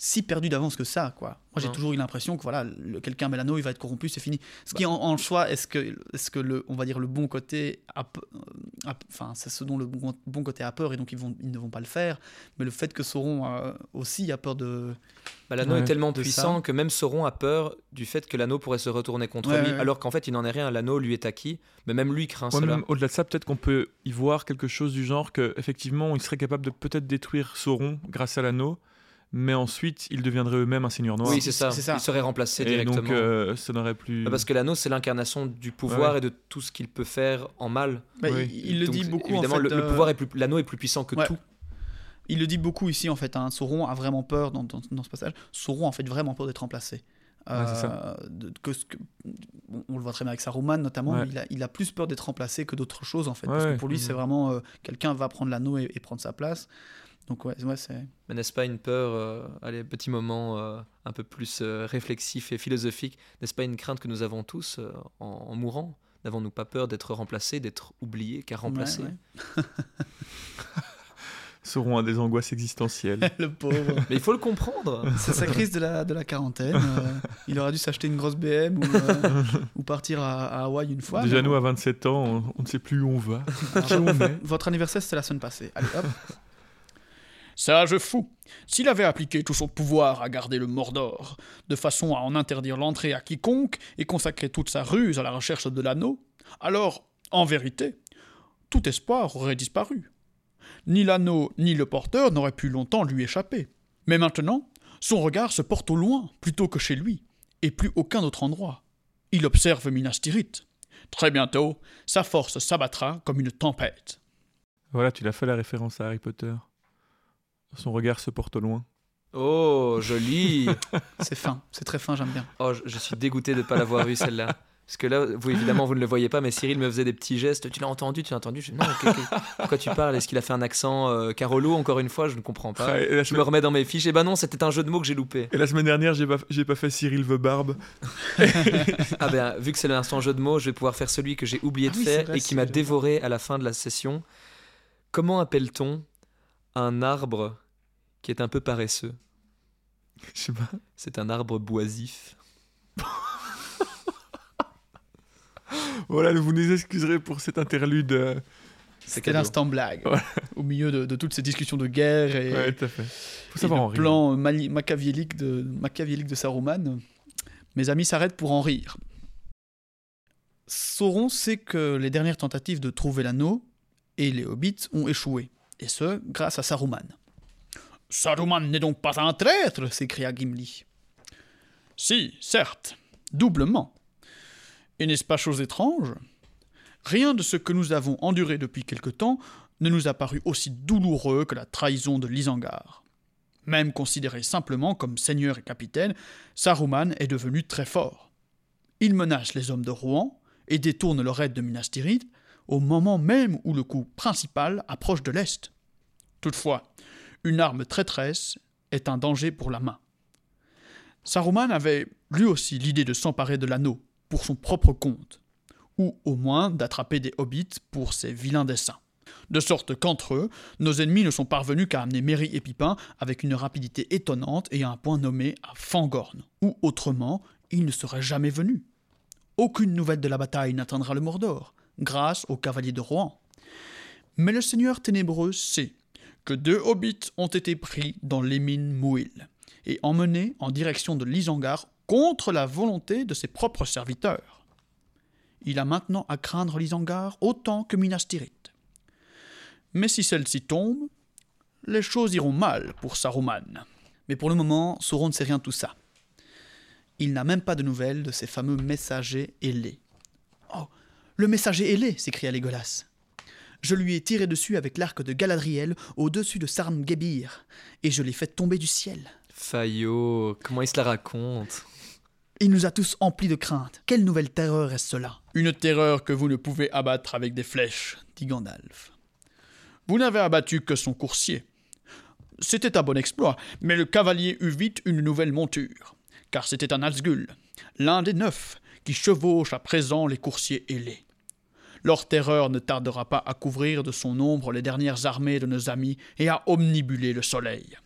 si perdu d'avance que ça, quoi. Moi, j'ai toujours eu l'impression que voilà, quelqu'un met l'anneau, il va être corrompu, c'est fini. Ce qui en, en soi, est-ce que, est-ce que le, on va dire le bon côté, enfin, c'est ce dont le bon, bon côté a peur et donc ils vont, ils ne vont pas le faire. Mais le fait que Sauron euh, aussi a peur de, Bah, l'anneau Ouais, est tellement puissant ça. que même Sauron a peur du fait que l'anneau pourrait se retourner contre Ouais, lui, ouais, alors qu'en fait il n'en est rien, l'anneau lui est acquis, mais même lui craint Ouais, cela. au-delà de ça, peut-être qu'on peut y voir quelque chose du genre que effectivement, ils seraient capables de peut-être détruire Sauron grâce à l'anneau, mais ensuite ils deviendraient eux-mêmes un seigneur noir. Oui, c'est ça. c'est ça. il serait remplacé et directement. donc euh, ça n'aurait plus. Bah, Parce que l'anneau c'est l'incarnation du pouvoir Ouais. et de tout ce qu'il peut faire en mal. Bah, Oui. il, il le dit beaucoup Évidemment, en fait. le, le euh, pouvoir est plus, l'anneau est plus puissant que Ouais. tout. Il le dit beaucoup ici en fait. Hein. Sauron a vraiment peur dans, dans- dans ce passage. Sauron a en fait vraiment peur d'être remplacé. Ouais, c'est ça. Euh, de- que ce que- bon, on le voit très bien avec Saruman notamment. Ouais. il, a, il a plus peur d'être remplacé que d'autres choses en fait. Ouais, parce que pour lui, Mhm. c'est vraiment euh, quelqu'un va prendre l'anneau et, et prendre sa place. Donc ouais, ouais c'est. Mais n'est-ce pas une peur, euh, allez, petit moment euh, un peu plus euh, réflexif et philosophique, n'est-ce pas une crainte que nous avons tous euh, en, en mourant? N'avons-nous pas peur d'être remplacés, d'être oubliés, car remplacés? Ouais, ouais. Sauron a des angoisses existentielles. Le pauvre. Mais il faut le comprendre C'est sa crise de la, de la quarantaine. euh, il aurait dû s'acheter une grosse BM ou, euh, ou partir à, à Hawaï une fois. Déjà, nous, bon. à 27 ans, on, on ne sait plus où on va. Alors, qui on est. Votre anniversaire, c'était la semaine passée. Allez, hop. Sage fou. S'il avait appliqué tout son pouvoir à garder le Mordor, de façon à en interdire l'entrée à quiconque et consacrer toute sa ruse à la recherche de l'anneau, alors, en vérité, tout espoir aurait disparu. Ni l'anneau ni le porteur n'auraient pu longtemps lui échapper. Mais maintenant, son regard se porte au loin plutôt que chez lui, et plus aucun autre endroit. Il observe Minas Tirith. Très bientôt, sa force s'abattra comme une tempête. Voilà, tu l'as fait la référence à Harry Potter. Son regard se porte au loin. Oh, joli C'est fin, c'est très fin, j'aime bien. Oh, je, je suis dégoûté de ne pas l'avoir vue celle-là. Parce que là, vous évidemment, vous ne le voyez pas, mais Cyril me faisait des petits gestes. Tu l'as entendu, tu l'as entendu? Je... Non, que- que- de quoi tu parles? Est-ce qu'il a fait un accent euh, Carolo Encore une fois, je ne comprends pas. Ah, Je me remets dans mes fiches. Et ben non, c'était un jeu de mots que j'ai loupé. et la semaine dernière, j'ai pas, j'ai pas fait Cyril the Barbe. Ah ben, vu que c'est l'instant jeu de mots, je vais pouvoir faire celui que j'ai oublié Ah de oui, faire vrai, et qui m'a dévoré à la fin de la session. Comment appelle-t-on un arbre qui est un peu paresseux Je sais pas. C'est un arbre boisif. Voilà, vous nous excuserez pour cet interlude. euh, C'est C'était l'instant blague. Au milieu de, de toutes ces discussions de guerre et, Ouais, tout à fait. Faut et le rire. plan machiavélique de, machiavélique de Saruman. Mes amis s'arrêtent pour en rire. Sauron sait que les dernières tentatives de trouver l'anneau et les hobbits ont échoué, et ce, grâce à Saruman. Saruman n'est donc pas un traître s'écria Gimli. Si, certes, doublement. Et n'est-ce pas chose étrange? Rien de ce que nous avons enduré depuis quelque temps ne nous a paru aussi douloureux que la trahison de l'Isengard. Même considéré simplement comme seigneur et capitaine, Saruman est devenu très fort. Il menace les hommes de Rouen et détourne leur aide de Minas Tirith au moment même où le coup principal approche de l'Est. Toutefois, une arme traîtresse est un danger pour la main. Saruman avait lui aussi l'idée de s'emparer de l'anneau pour son propre compte, ou au moins d'attraper des hobbits pour ses vilains desseins. De sorte qu'entre eux, nos ennemis ne sont parvenus qu'à amener Merry et Pipin avec une rapidité étonnante et à un point nommé à Fangorn, où autrement ils ne seraient jamais venus. Aucune nouvelle de la bataille n'atteindra le Mordor, grâce aux cavaliers de Rohan. Mais le Seigneur ténébreux sait que deux hobbits ont été pris dans les mines Mouil et emmenés en direction de l'Isengard contre la volonté de ses propres serviteurs. Il a maintenant à craindre l'Isengard autant que Minas Tirith. Mais si celle-ci tombe, les choses iront mal pour Saruman. Mais pour le moment, Sauron ne sait rien de tout ça. Il n'a même pas de nouvelles de ces fameux messagers ailés. Oh, le messager ailé s'écria Légolas. Je lui ai tiré dessus avec l'arc de Galadriel au-dessus de Sarngebir, et je l'ai fait tomber du ciel. Fayot, comment il se la raconte? Il nous a tous emplis de crainte. Quelle nouvelle terreur est cela? Une terreur que vous ne pouvez abattre avec des flèches. dit Gandalf. Vous n'avez abattu que son coursier. C'était un bon exploit, mais le cavalier eut vite une nouvelle monture, car c'était un Nazgûl, l'un des neuf, qui chevauche à présent les coursiers ailés. Leur terreur ne tardera pas à couvrir de son ombre les dernières armées de nos amis et à omnibuler le soleil.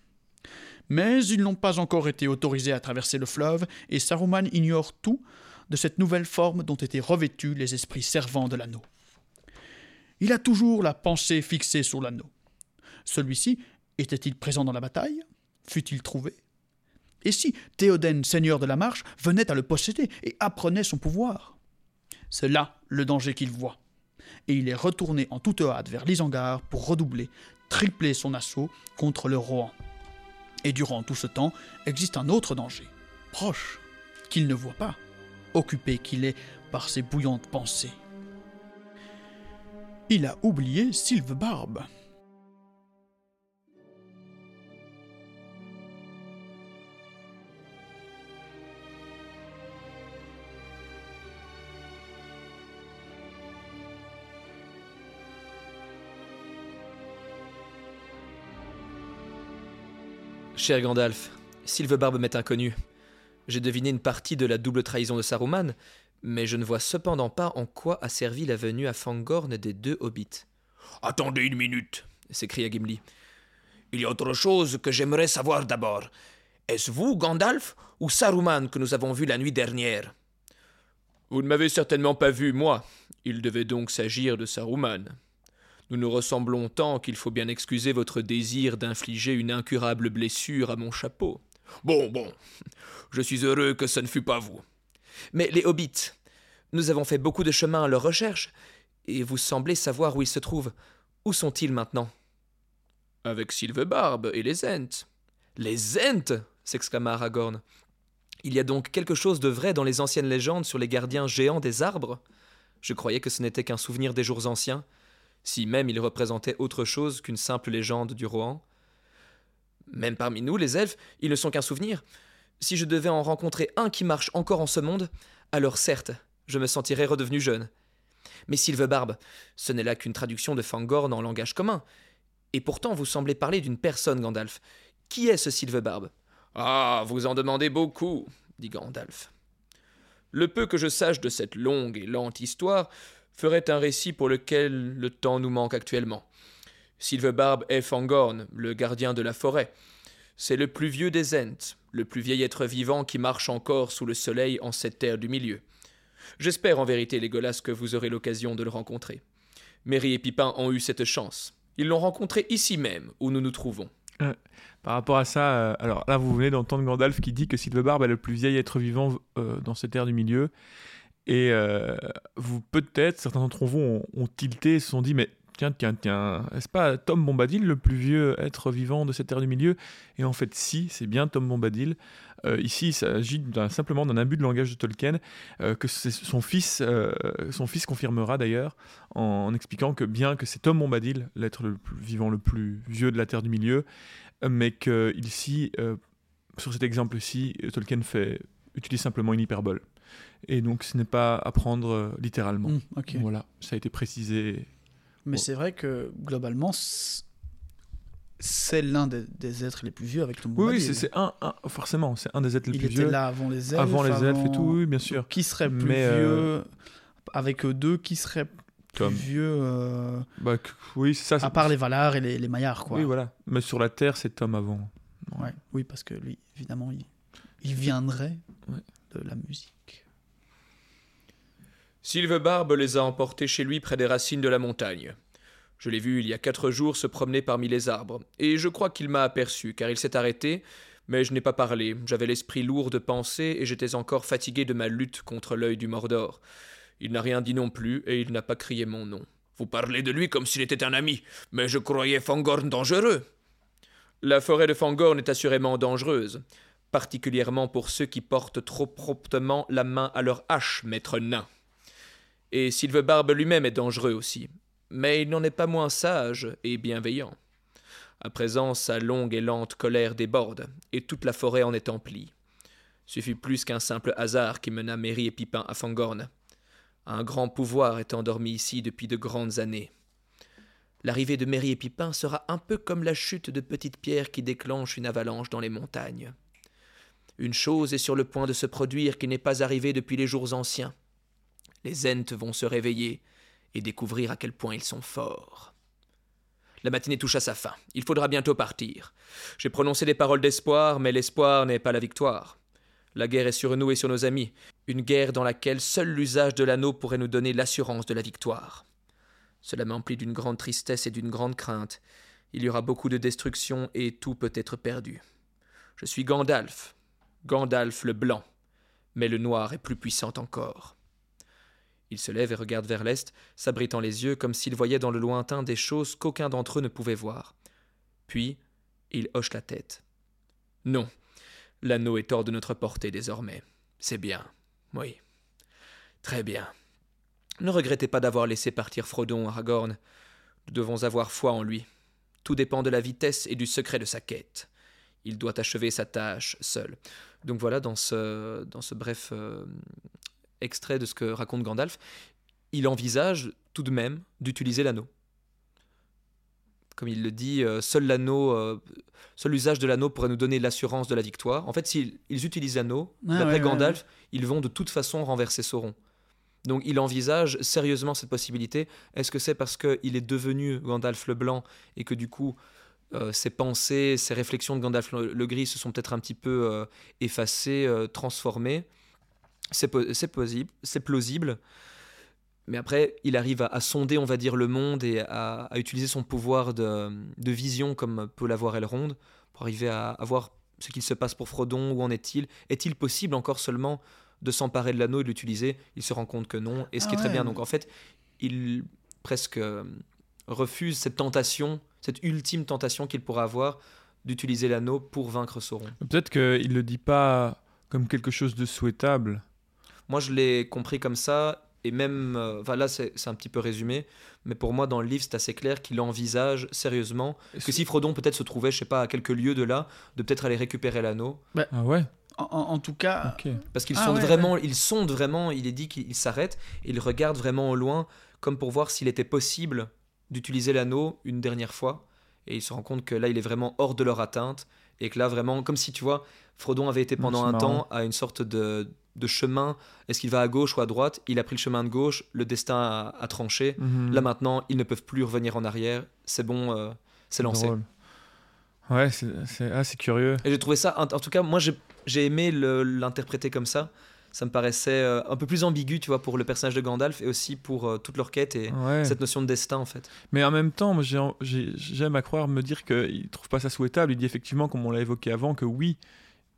Mais ils n'ont pas encore été autorisés à traverser le fleuve, et Saruman ignore tout de cette nouvelle forme dont étaient revêtus les esprits servants de l'anneau. Il a toujours la pensée fixée sur l'anneau. Celui-ci était-il présent dans la bataille? Fut-il trouvé? Et si Théoden, seigneur de la marche, venait à le posséder et apprenait son pouvoir? C'est là le danger qu'il voit. Et il est retourné en toute hâte vers l'Isengard pour redoubler, tripler son assaut contre le Rohan. Et durant tout ce temps existe un autre danger, proche, qu'il ne voit pas, occupé qu'il est par ses bouillantes pensées. Il a oublié Sylve Barbe. Cher Gandalf, Sylvebarbe m'est inconnu. J'ai deviné une partie de la double trahison de Saruman, mais je ne vois cependant pas en quoi a servi la venue à Fangorn des deux hobbits. Attendez une minute, s'écria Gimli. Il y a autre chose que j'aimerais savoir d'abord. Est-ce vous, Gandalf, ou Saruman que nous avons vu la nuit dernière? Vous ne m'avez certainement pas vu, moi. Il devait donc s'agir de Saruman. Nous nous ressemblons tant qu'il faut bien excuser votre désir d'infliger une incurable blessure à mon chapeau. Bon, bon, je suis heureux que ce ne fût pas vous. Mais les hobbits, nous avons fait beaucoup de chemin à leur recherche, et vous semblez savoir où ils se trouvent. Où sont-ils maintenant? Avec Sylvebarbe et les Ents. Les Ents s'exclama Aragorn. Il y a donc quelque chose de vrai dans les anciennes légendes sur les gardiens géants des arbres? Je croyais que ce n'était qu'un souvenir des jours anciens si même il représentait autre chose qu'une simple légende du Rohan. Même parmi nous, les elfes, ils ne sont qu'un souvenir. Si je devais en rencontrer un qui marche encore en ce monde, alors certes, je me sentirais redevenu jeune. Mais Sylvebarbe, ce n'est là qu'une traduction de Fangorn en langage commun. Et pourtant, vous semblez parler d'une personne, Gandalf. Qui est ce Sylvebarbe Ah, vous en demandez beaucoup, dit Gandalf. Le peu que je sache de cette longue et lente histoire, ferait un récit pour lequel le temps nous manque actuellement. Sylvebarbe est Fangorn, le gardien de la forêt. C'est le plus vieux des Ents, le plus vieil être vivant qui marche encore sous le soleil en cette terre du milieu. J'espère en vérité, Légolas, que vous aurez l'occasion de le rencontrer. Merry et Pipin ont eu cette chance. Ils l'ont rencontré ici même, où nous nous trouvons. Euh, par rapport à ça, euh, alors là, vous venez d'entendre Gandalf qui dit que Sylvebarbe est le plus vieil être vivant euh, dans cette terre du milieu. Et euh, vous, peut-être, certains d'entre vous ont, tilté, se sont dit, mais tiens, tiens, tiens, est-ce pas Tom Bombadil, le plus vieux être vivant de cette terre du milieu? Et en fait, si, c'est bien Tom Bombadil. Euh, ici, il s'agit simplement d'un abus de langage de Tolkien, euh, que son fils, son fils confirmera d'ailleurs, en, expliquant que bien que c'est Tom Bombadil, l'être vivant le plus vieux de la terre du milieu, mais que ici, sur cet exemple-ci, Tolkien fait, utilise simplement une hyperbole. Et donc, ce n'est pas à prendre euh, littéralement. Mmh. Voilà, ça a été précisé. Mais Bon. c'est vrai que globalement, c'est l'un des, des êtres les plus vieux avec Tom Oui, oui, c'est- un, un- forcément, c'est un des êtres les Il plus était vieux. là avant les elfes. avant les elfes et tout, oui, bien sûr. Qui serait plus Mais, euh, vieux avec eux deux Qui serait plus Tom. vieux euh, Bah, oui, c'est ça. à part les Valar et les, les Maillards quoi. Oui, voilà. Mais sur la Terre, c'est Tom avant. Ouais. Oui, parce que lui, évidemment, il, il viendrait Ouais. de la musique. Sylvebarbe les a emportés chez lui près des racines de la montagne. Je l'ai vu il y a quatre jours se promener parmi les arbres, et je crois qu'il m'a aperçu, car il s'est arrêté, mais je n'ai pas parlé, j'avais l'esprit lourd de pensée, et j'étais encore fatigué de ma lutte contre l'œil du Mordor. Il n'a rien dit non plus, et il n'a pas crié mon nom. Vous parlez de lui comme s'il était un ami, mais je croyais Fangorn dangereux. La forêt de Fangorn est assurément dangereuse, particulièrement pour ceux qui portent trop promptement la main à leur hache, maître nain. Et Sylvebarbe lui-même est dangereux aussi, mais il n'en est pas moins sage et bienveillant. À présent, sa longue et lente colère déborde, et toute la forêt en est emplie. Ce fut plus qu'un simple hasard qui mena Merry et Pipin à Fangorn. Un grand pouvoir est endormi ici depuis de grandes années. L'arrivée de Merry et Pipin sera un peu comme la chute de petites pierres qui déclenche une avalanche dans les montagnes. Une chose est sur le point de se produire qui n'est pas arrivée depuis les jours anciens. Les Ents vont se réveiller et découvrir à quel point ils sont forts. La matinée touche à sa fin. Il faudra bientôt partir. J'ai prononcé des paroles d'espoir, mais l'espoir n'est pas la victoire. La guerre est sur nous et sur nos amis, une guerre dans laquelle seul l'usage de l'anneau pourrait nous donner l'assurance de la victoire. Cela m'emplit d'une grande tristesse et d'une grande crainte. Il y aura beaucoup de destruction et tout peut être perdu. Je suis Gandalf, Gandalf le blanc, mais le noir est plus puissant encore. Il se lève et regarde vers l'est, s'abritant les yeux comme s'il voyait dans le lointain des choses qu'aucun d'entre eux ne pouvait voir. Puis, il hoche la tête. Non, l'anneau est hors de notre portée désormais. C'est bien, oui. Très bien. Ne regrettez pas d'avoir laissé partir Frodon, Aragorn. Nous devons avoir foi en lui. Tout dépend de la vitesse et du secret de sa quête. Il doit achever sa tâche seul. Donc voilà, dans ce, dans ce bref euh, extrait de ce que raconte Gandalf, il envisage tout de même d'utiliser l'anneau. Comme il le dit, euh, seul l'anneau, euh, seul l'usage de l'anneau pourrait nous donner l'assurance de la victoire. En fait, s'ils ils utilisent l'anneau, Ah, d'après ouais, ouais, Gandalf, ils vont de toute façon renverser Sauron. Donc il envisage sérieusement cette possibilité. Est-ce que c'est parce qu'il est devenu Gandalf le Blanc et que du coup euh, ses pensées, ses réflexions de Gandalf le, le Gris se sont peut-être un petit peu euh, effacées, euh, transformées? C'est po- c'est possible, c'est plausible. Mais après, il arrive à, à sonder, on va dire, le monde et à, à utiliser son pouvoir de, de vision comme peut l'avoir Elrond pour arriver à, à voir ce qu'il se passe pour Frodon, où en est-il? Est-il possible encore seulement de s'emparer de l'anneau et de l'utiliser? Il se rend compte que non, et ce qui Ah est très ouais. bien. Donc en fait, il presque euh, refuse cette tentation, cette ultime tentation qu'il pourra avoir d'utiliser l'anneau pour vaincre Sauron. Peut-être qu'il ne le dit pas comme quelque chose de souhaitable. Moi, je l'ai compris comme ça, et même, euh, enfin là, c'est un petit peu résumé, mais pour moi, dans le livre, c'est assez clair qu'il envisage sérieusement que si Frodon peut-être se trouvait, je sais pas, à quelques lieux de là, de peut-être aller récupérer l'anneau, Ah ouais? En, en- tout cas, parce qu'il Ah sonde ouais, vraiment, il sonde vraiment, il est dit qu'il s'arrête, il regarde vraiment au loin, comme pour voir s'il était possible d'utiliser l'anneau une dernière fois, et il se rend compte que là, il est vraiment hors de leur atteinte, et que là, vraiment, comme si tu vois, Frodon avait été pendant un marrant. temps à une sorte de, de chemin. Est-ce qu'il va à gauche ou à droite? Il a pris le chemin de gauche, le destin a, a tranché. Mhm. Là maintenant, ils ne peuvent plus revenir en arrière. C'est bon, euh, c'est lancé. Drôle. Ouais, c'est ah, curieux. Et j'ai trouvé ça, en, en tout cas, moi j'ai j'ai aimé l'interpréter comme ça. Ça me paraissait euh, un peu plus ambigu, tu vois, pour le personnage de Gandalf et aussi pour euh, toute leur quête et Ouais. cette notion de destin en fait. Mais en même temps, j'aime à croire me dire qu'il ne trouve pas ça souhaitable. Il dit effectivement, comme on l'a évoqué avant, que oui,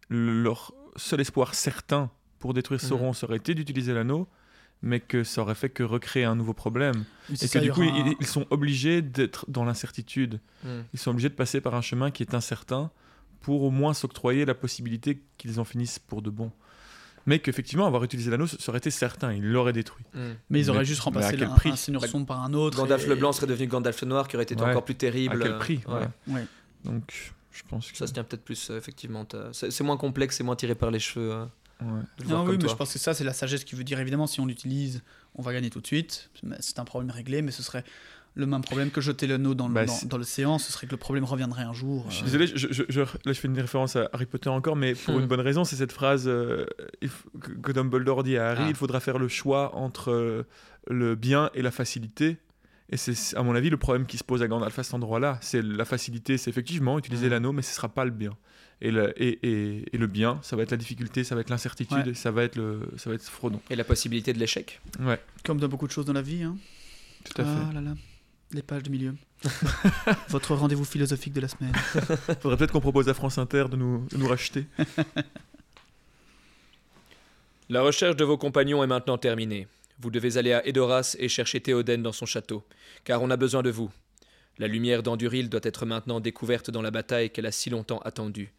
le- leur seul espoir certain pour détruire. Sauron serait été d'utiliser l'anneau, mais que ça aurait fait que recréer un nouveau problème. Et que ça, du coup, aura ils, ils sont obligés d'être dans l'incertitude. Ils sont obligés de passer par un chemin qui est incertain pour au moins s'octroyer la possibilité qu'ils en finissent pour de bon. Mais qu'effectivement, avoir utilisé l'anneau, ça aurait été certain, il l'aurait détruit. mais ils auraient mais- juste remplacé quel un, prix un seigneur sombre par un autre. Gandalf et- le Blanc serait devenu Gandalf le Noir qui aurait été Ouais. encore plus terrible. À quel prix. Ouais. Donc, je pense que. Ça se tient peut-être plus, euh, effectivement. C'est c'est moins complexe, c'est moins tiré par les cheveux. euh, ouais. Non, comme oui, mais toi. je pense que ça, c'est la sagesse qui veut dire évidemment, si on l'utilise, on va gagner tout de suite. C'est un problème réglé, mais ce serait le même problème que jeter l'anneau dans, le- Bah, dans, dans l'océan. Ce serait que le problème reviendrait un jour. Je suis euh, désolé, je, je- je- là je fais une référence à Harry Potter encore, mais pour Hmm. une bonne raison, c'est cette phrase euh, que, Dumbledore dit à Harry Ah. il faudra faire le choix entre euh, le bien et la facilité. Et c'est à mon avis le problème qui se pose à Gandalf à cet endroit-là. C'est la facilité, c'est effectivement utiliser Hmm. l'anneau, mais ce sera pas le bien. Et le, et, et- et le bien, ça va être la difficulté, ça va être l'incertitude, Ouais. ça va être le, ça va être Frodon. Et la possibilité de l'échec. Ouais, Comme dans beaucoup de choses dans la vie. Hein. tout à ah fait. là là, les pages de milieu. Votre rendez-vous philosophique de la semaine. Faudrait peut-être qu'on propose à France Inter de nous, de nous racheter. La recherche de vos compagnons est maintenant terminée. Vous devez aller à Edoras et chercher Théoden dans son château, car on a besoin de vous. La lumière d'Anduril doit être maintenant découverte dans la bataille qu'elle a si longtemps attendue.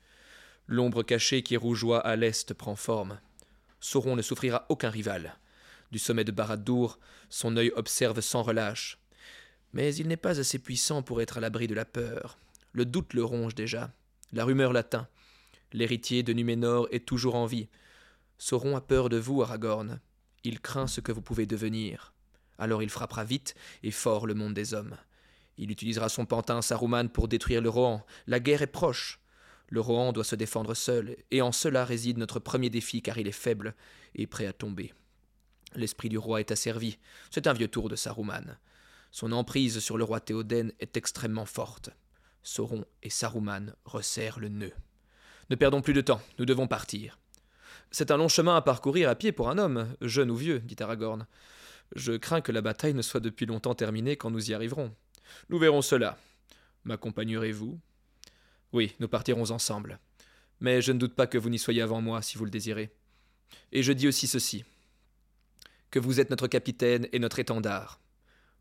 L'ombre cachée qui rougeoie à l'est prend forme. Sauron ne souffrira aucun rival. Du sommet de Barad-dûr, son œil observe sans relâche. Mais il n'est pas assez puissant pour être à l'abri de la peur. Le doute le ronge déjà. La rumeur l'atteint. L'héritier de Numénor est toujours en vie. Sauron a peur de vous, Aragorn. Il craint ce que vous pouvez devenir. Alors il frappera vite et fort le monde des hommes. Il utilisera son pantin Saruman pour détruire le Rohan. La guerre est proche. Le Rohan doit se défendre seul, et en cela réside notre premier défi car il est faible et prêt à tomber. L'esprit du roi est asservi. C'est un vieux tour de Saruman. Son emprise sur le roi Théoden est extrêmement forte. Sauron et Saruman resserrent le nœud. Ne perdons plus de temps, nous devons partir. C'est un long chemin à parcourir à pied pour un homme, jeune ou vieux, dit Aragorn. Je crains que la bataille ne soit depuis longtemps terminée quand nous y arriverons. Nous verrons cela. M'accompagnerez-vous? Oui, nous partirons ensemble. Mais je ne doute pas que vous n'y soyez avant moi, si vous le désirez. Et je dis aussi ceci que vous êtes notre capitaine et notre étendard.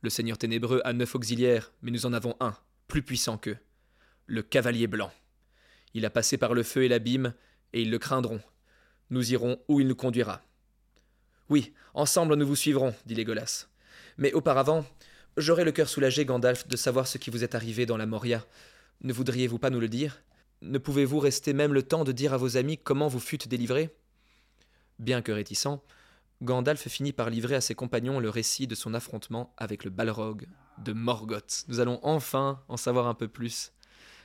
Le Seigneur ténébreux a neuf auxiliaires, mais nous en avons un, plus puissant qu'eux, le cavalier blanc. Il a passé par le feu et l'abîme, et ils le craindront. Nous irons où il nous conduira. Oui, ensemble nous vous suivrons, dit Légolas. Mais auparavant, j'aurais le cœur soulagé, Gandalf, de savoir ce qui vous est arrivé dans la Moria. Ne voudriez-vous pas nous le dire? Ne pouvez-vous rester même le temps de dire à vos amis comment vous fûtes délivrés Bien que réticent, Gandalf finit par livrer à ses compagnons le récit de son affrontement avec le Balrog de Morgoth. Nous allons enfin en savoir un peu plus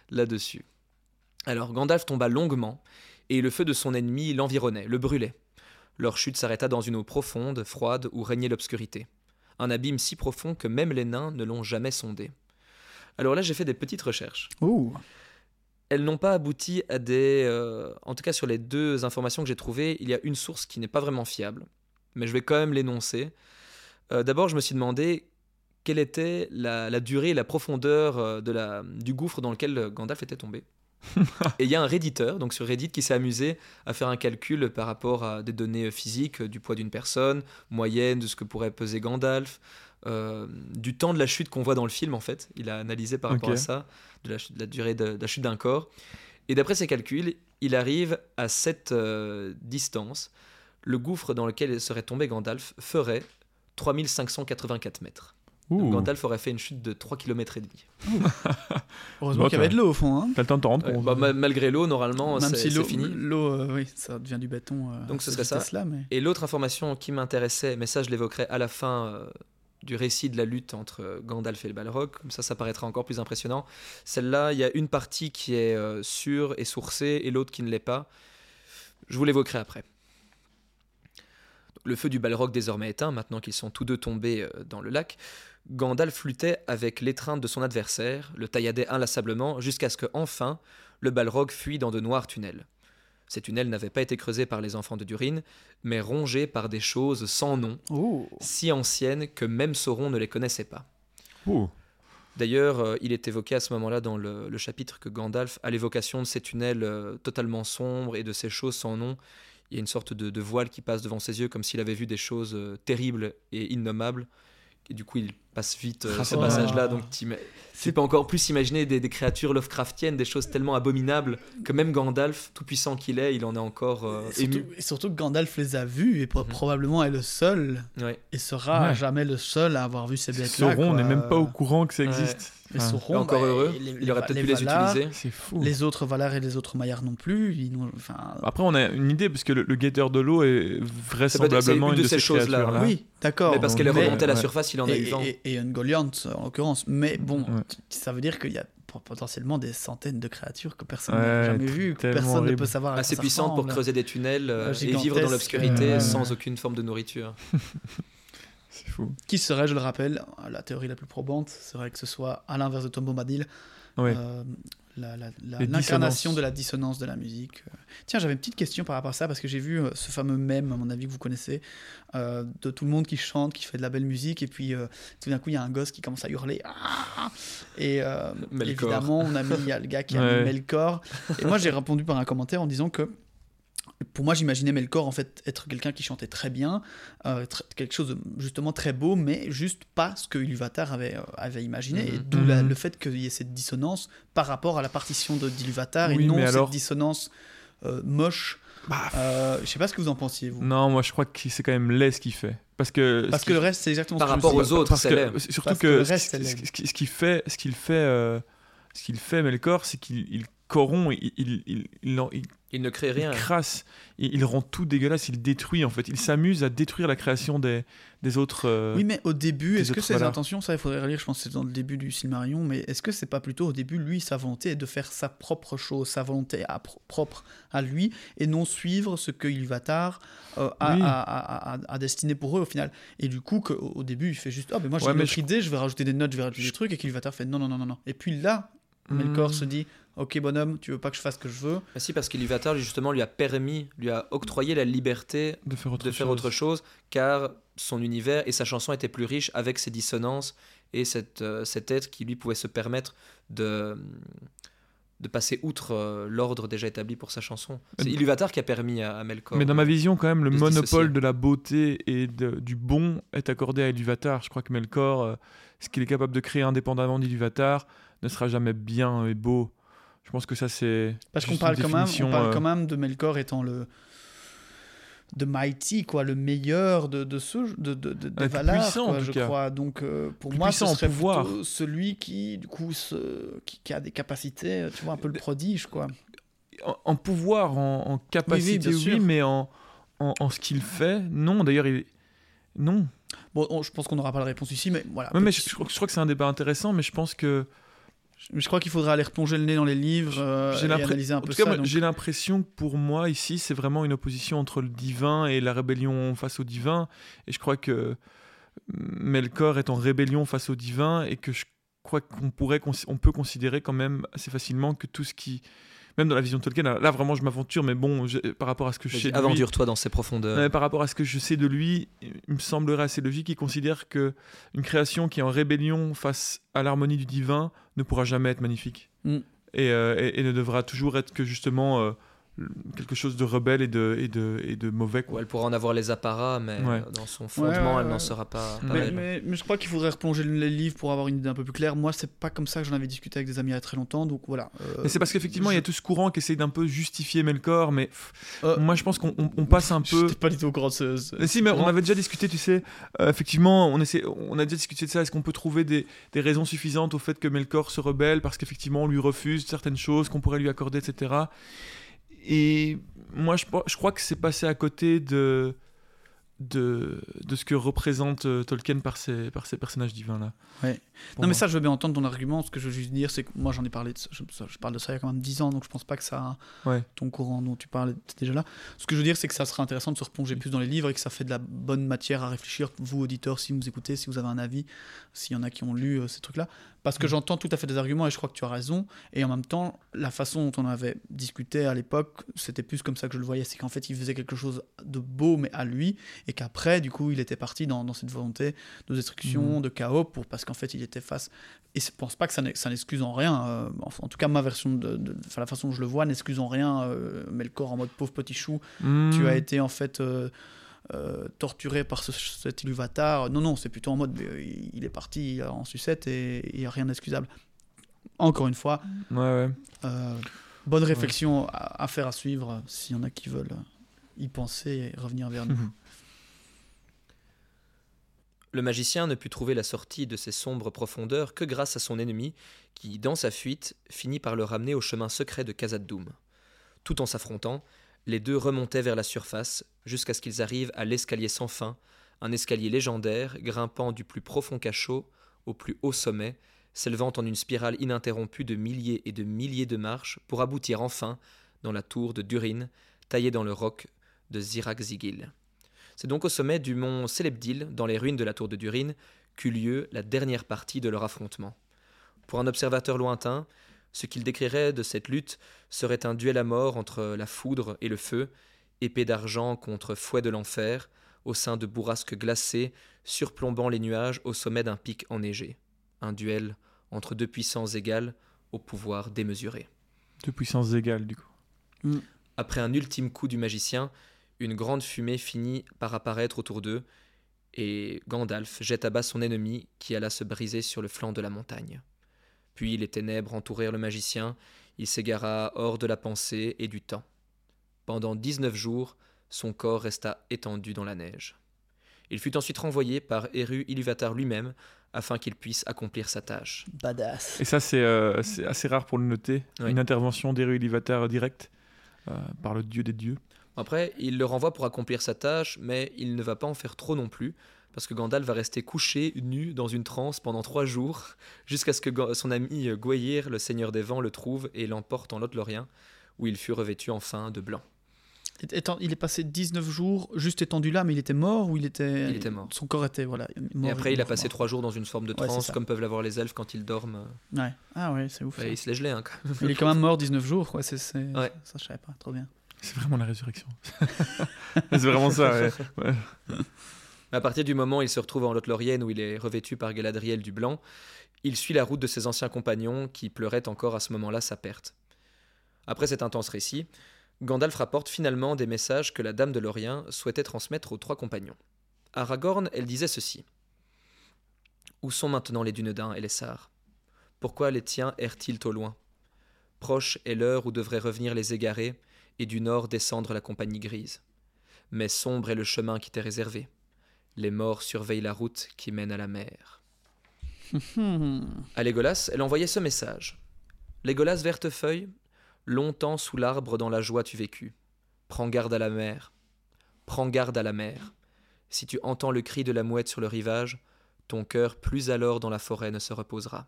là-dessus. Alors Gandalf tomba longuement, et le feu de son ennemi l'environnait, le brûlait. Leur chute s'arrêta dans une eau profonde, froide, où régnait l'obscurité. Un abîme si profond que même les nains ne l'ont jamais sondé. Alors là, j'ai fait des petites recherches. Ouh. Elles n'ont pas abouti à des... euh, en tout cas, sur les deux informations que j'ai trouvées, il y a une source qui n'est pas vraiment fiable, mais je vais quand même l'énoncer. Euh, D'abord, je me suis demandé quelle était la, la durée et la profondeur euh, de la, du gouffre dans lequel Gandalf était tombé. et il y a un redditeur, donc sur Reddit, qui s'est amusé à faire un calcul par rapport à des données physiques, du poids d'une personne, moyenne de ce que pourrait peser Gandalf, euh, du temps de la chute qu'on voit dans le film en fait. Il a analysé par rapport à ça, de la, ch- de la durée de, de la chute d'un corps. Et d'après ses calculs, il arrive à cette euh, distance. Le gouffre dans lequel serait tombé Gandalf ferait 3584 mètres. Donc. Gandalf aurait fait une chute de 3 km et demi. Heureusement qu'il y avait de l'eau au fond. Hein. T'as le temps de te rendre Ouais, compte. bah, ma- malgré l'eau, normalement, Même c'est si c'est l'eau, fini. l'eau, euh, oui, ça devient du béton. euh, Donc ce serait ça. mais... Et l'autre information qui m'intéressait, mais ça je l'évoquerai à la fin euh, du récit de la lutte entre Gandalf et le Balrog, comme ça ça paraîtra encore plus impressionnant. Celle-là, il y a une partie qui est euh, sûre et sourcée et l'autre qui ne l'est pas. Je vous l'évoquerai après. Le feu du Balrog désormais éteint, maintenant qu'ils sont tous deux tombés euh, dans le lac, Gandalf luttait avec l'étreinte de son adversaire, le tailladait inlassablement, jusqu'à ce que, enfin, le Balrog fuit dans de noirs tunnels. Ces tunnels n'avaient pas été creusés par les enfants de Durin, mais rongés par des choses sans nom, si anciennes que même Sauron ne les connaissait pas. D'ailleurs, euh, il est évoqué à ce moment-là dans le, le chapitre que Gandalf a l'évocation de ces tunnels euh, totalement sombres et de ces choses sans nom. Il y a une sorte de, de voile qui passe devant ses yeux comme s'il avait vu des choses euh, terribles et innommables. Et du coup, il passe vite euh, Ah, ce passage-là. Donc, tu peux encore plus imaginer des, des créatures Lovecraftiennes, des choses tellement abominables que même Gandalf, tout puissant qu'il est, il en est encore euh, Et surtout, ému. et surtout que Gandalf les a vus et pro- Mhm. probablement est le seul Ouais. et sera Ouais. jamais le seul à avoir vu ces bêtes-là. Sauron n'est même pas au courant que ça Ouais. existe. Mais Enfin, Sauron, Et encore bah, heureux, les- il aurait peut-être pu les utiliser. C'est fou. Les autres Valar et les autres Maillards non plus. Ils nous, enfin, Après, on a une idée parce que le, le guetteur de l'eau est vraisemblablement une une de ces ces choses-là, oui, d'accord. Mais parce qu'elle est remontée à la ouais. surface, il en a et, eu vent. Et, et Ungoliant en l'occurrence. Mais bon, Ouais. ça veut dire qu'il y a potentiellement des centaines de créatures que personne Ouais, n'a jamais vues, que personne ne peut savoir assez ça puissante pour creuser des tunnels euh, et vivre dans l'obscurité euh, sans aucune forme de nourriture. C'est fou. Qui serait, je le rappelle, la théorie la plus probante serait que ce soit à l'inverse de Tom Bombadil, Ouais. euh, l'incarnation de la dissonance de la musique. Tiens, j'avais une petite question par rapport à ça, parce que j'ai vu euh, ce fameux mème, à mon avis, que vous connaissez, euh, de tout le monde qui chante, qui fait de la belle musique, et puis euh, tout d'un coup, il y a un gosse qui commence à hurler. Ah et euh, Melkor. évidemment, on a mis, il y a le gars qui a Ouais. mis Melkor. Et moi, j'ai répondu par un commentaire en disant que pour moi, j'imaginais Melkor en fait être quelqu'un qui chantait très bien, euh, tr- quelque chose de justement très beau, mais juste pas ce que Iluvatar avait, euh, avait imaginé. Et d'où Mhm. le fait qu'il y ait cette dissonance par rapport à la partition de d'Iluvatar Oui, et non cette alors- dissonance euh, moche. Bah, Euh, je sais pas ce que vous en pensiez, vous. Non, moi je crois que c'est quand même laid ce qu'il fait. Parce que. Parce ce que le reste, c'est exactement Par ce que je rapport aux autres, parce c'est que-. Surtout Parce que que, le ce- reste, ce, qu'il fait, ce qu'il fait, euh, ce qu'il fait, Melkor, c'est qu'il il corrompt, il, il, il, il- il- ne crée rien. Il crasse, il, il rend tout dégueulasse, il détruit en fait. Il s'amuse à détruire la création des, des autres. euh, Oui, mais au début, est-ce que ses valeurs. intentions, ça il faudrait relire, je pense que c'est dans le début du Silmarillion, mais est-ce que c'est pas plutôt au début, lui, sa volonté est de faire sa propre chose, sa volonté à- propre à lui, et non suivre ce que Ilúvatar euh, a, Oui. a- a- a- a destiné pour eux au final? Et du coup, que, au début, il fait juste, ah, mais moi j'ai Ouais, une autre je- idée, je vais rajouter des notes, je vais rajouter des trucs, et qu'Ilúvatar fait, non, non, non, non, non. Et puis là, Melkor hmm, se dit, ok, bonhomme, tu veux pas que je fasse ce que je veux? Ah si, parce qu'Ilúvatar, lui, justement, lui a permis, lui a octroyé la liberté de faire autre de faire chose. autre chose, car son univers et sa chanson étaient plus riches avec ses dissonances et cette, euh, cet être qui lui pouvait se permettre de, de passer outre euh, l'ordre déjà établi pour sa chanson. C'est Mais- Ilúvatar qui a permis à, à Melkor. Mais dans ma vision, quand même, le monopole de la beauté et de- du bon est accordé à Ilúvatar. Je crois que Melkor, euh, ce qu'il est capable de créer indépendamment d'Ilúvatar, ne sera jamais bien et beau. Je pense que ça, c'est. Parce qu'on parle, une quand même, définition, on parle euh, quand même de Melkor étant le de Mighty, quoi, le meilleur de, de ce de, de, de, Valar, puissant, en quoi, tout je cas. crois. Donc euh, pour Plus moi, ce serait pouvoir. celui qui, du coup, qui, qui a des capacités, tu vois, un peu le prodige, quoi. en, en pouvoir, en, en capacité, oui, mais en, en, en ce qu'il fait, non. D'ailleurs, il. Non. Bon, on- je pense qu'on n'aura pas la réponse ici, mais voilà. Ouais, mais je, petit- je crois- je crois que c'est un débat intéressant, mais je pense que. Je, crois qu'il faudra aller replonger le nez dans les livres euh, J'ai et l'impre- analyser un En peu tout cas, ça. moi, donc- j'ai l'impression que pour moi, ici, c'est vraiment une opposition entre le divin et la rébellion face au divin. Et je crois que Melkor est en rébellion face au divin et que je crois qu'on pourrait, on peut considérer quand même assez facilement que tout ce qui. Même dans la vision de Tolkien, là vraiment je m'aventure, mais bon, je- par rapport à ce que je sais Aventure-toi dans ses profondeurs. Par rapport à ce que je sais de lui, il me semblerait assez logique qu'il considère que une création qui est en rébellion face à l'harmonie du divin ne pourra jamais être magnifique. Mm. Et, euh, et- et ne devra toujours être que justement euh, quelque chose de rebelle et de, et de, et de mauvais. Quoi. elle pourra en avoir les apparats, mais Ouais. euh, dans son fondement, ouais, elle n'en sera pas, Mais- Mais, je crois qu'il faudrait replonger les livres pour avoir une idée un peu plus claire. Moi, c'est pas comme ça que j'en avais discuté avec des amis il y a très longtemps, donc voilà. Euh, Mais c'est parce qu'effectivement, il y a tout ce courant qui essaye d'un peu justifier Melkor, mais pff, Euh, moi je pense qu'on on- on passe un peu. Pas du tout au courant de ce. ce- Mais si, mais on avait déjà discuté, tu sais. euh, effectivement, on, essaie, on a déjà discuté de ça. Est-ce qu'on peut trouver des, des raisons suffisantes au fait que Melkor se rebelle parce qu'effectivement on lui refuse certaines choses qu'on pourrait lui accorder, etc. Et moi, je, crois que c'est passé à côté de, de, ce que représente euh, Tolkien par ces, par personnages divins-là. Non, mais ça, je veux bien entendre ton argument. Ce que je veux juste dire, c'est que moi, j'en ai parlé. De ça, je, parle de ça il y a quand même 10 ans, donc je pense pas que ça. Ouais. Ton courant dont tu parlais était déjà là. Ce que je veux dire, c'est que ça serait intéressant de se replonger plus dans les livres et que ça fait de la bonne matière à réfléchir. Vous, auditeurs, si vous écoutez, si vous avez un avis, s'il y en a qui ont lu euh, ces trucs-là. Parce que Mm. j'entends tout à fait des arguments et je crois que tu as raison. Et en même temps, la façon dont on avait discuté à l'époque, c'était plus comme ça que je le voyais. C'est qu'en fait, il faisait quelque chose de beau, mais à lui. Et qu'après, du coup, il était parti dans, dans cette volonté de destruction, Mhm. de chaos, pour, parce qu'en fait, il était face. Et je pense pas que ça n'ex- ça n'excuse en rien. euh, en tout cas, ma version de. de- la façon dont je le vois n'excuse en rien. Euh, Melkor en mode pauvre petit chou. Hmm. Tu as été en fait. euh, torturé par ce, cet Ilúvatar. Non, non, c'est plutôt en mode il est parti en sucette et il n'y a rien d'excusable. Encore une fois, Ouais, ouais. bonne réflexion à, à faire à suivre s'il y en a qui veulent y penser et revenir vers nous. Le magicien ne put trouver la sortie de ces sombres profondeurs que grâce à son ennemi, qui, dans sa fuite, finit par le ramener au chemin secret de Khazad-dûm. Tout en s'affrontant, les deux remontaient vers la surface, jusqu'à ce qu'ils arrivent à l'escalier sans fin, un escalier légendaire grimpant du plus profond cachot au plus haut sommet, s'élevant en une spirale ininterrompue de milliers et de milliers de marches pour aboutir enfin dans la tour de Durin, taillée dans le roc de Zirak-Zigil. C'est donc au sommet du mont Celebdil, dans les ruines de la tour de Durin, qu'eut lieu la dernière partie de leur affrontement. Pour un observateur lointain, ce qu'il décrirait de cette lutte serait un duel à mort entre la foudre et le feu, épée d'argent contre fouet de l'enfer, au sein de bourrasques glacées, surplombant les nuages au sommet d'un pic enneigé. Un duel entre deux puissances égales au pouvoir démesuré. De puissance égale, du coup. Après un ultime coup du magicien, une grande fumée finit par apparaître autour d'eux, et Gandalf jette à bas son ennemi qui alla se briser sur le flanc de la montagne. Puis les ténèbres entourèrent le magicien, il s'égara hors de la pensée et du temps. Pendant dix-neuf jours, son corps resta étendu dans la neige. Il fut ensuite renvoyé par Eru Ilúvatar lui-même afin qu'il puisse accomplir sa tâche. Badass. Et ça, c'est euh, assez rare pour le noter. Oui. Une intervention d'Eru Ilúvatar direct. euh, par le dieu des dieux. Après, il le renvoie pour accomplir sa tâche, mais il ne va pas en faire trop non plus, parce que Gandalf va rester couché, nu, dans une transe pendant trois jours, jusqu'à ce que son ami euh, Gwaihir, le seigneur des vents, le trouve et l'emporte en Lothlorien, où il fut revêtu enfin de blanc. Il est passé 19 jours juste étendu là, mais il était mort ou il était. Il était mort. Son corps était, voilà. mort- et après, il a passé trois jours dans une forme de transe, comme peuvent l'avoir les elfes quand ils dorment. Ouais. Ah ouais, c'est ouf. Ouais, il se lèche les hein, quand même. Il est quand même mort 19 jours, quoi. C'est- Ouais. Ça, je savais pas. Trop bien. C'est vraiment la résurrection. c'est vraiment ça, ouais. Ouais. À partir du moment où il se retrouve en Lothlorien, où il est revêtu par Galadriel du blanc, il suit la route de ses anciens compagnons qui pleuraient encore à ce moment-là sa perte. Après cet intense récit, Gandalf rapporte finalement des messages que la Dame de Lorien souhaitait transmettre aux trois compagnons. Aragorn, elle disait ceci. Où sont maintenant les Dunedain et les Sars Pourquoi les tiens errent-ils au loin? Proche est l'heure où devraient revenir les égarés et du nord descendre la compagnie grise. Mais sombre est le chemin qui t'est réservé. Les morts surveillent la route qui mène à la mer. À Légolas, elle envoyait ce message. Légolas Vertefeuille, longtemps sous l'arbre dans la joie tu vécus. Prends garde à la mer. Prends garde à la mer. Si tu entends le cri de la mouette sur le rivage, ton cœur plus alors dans la forêt ne se reposera.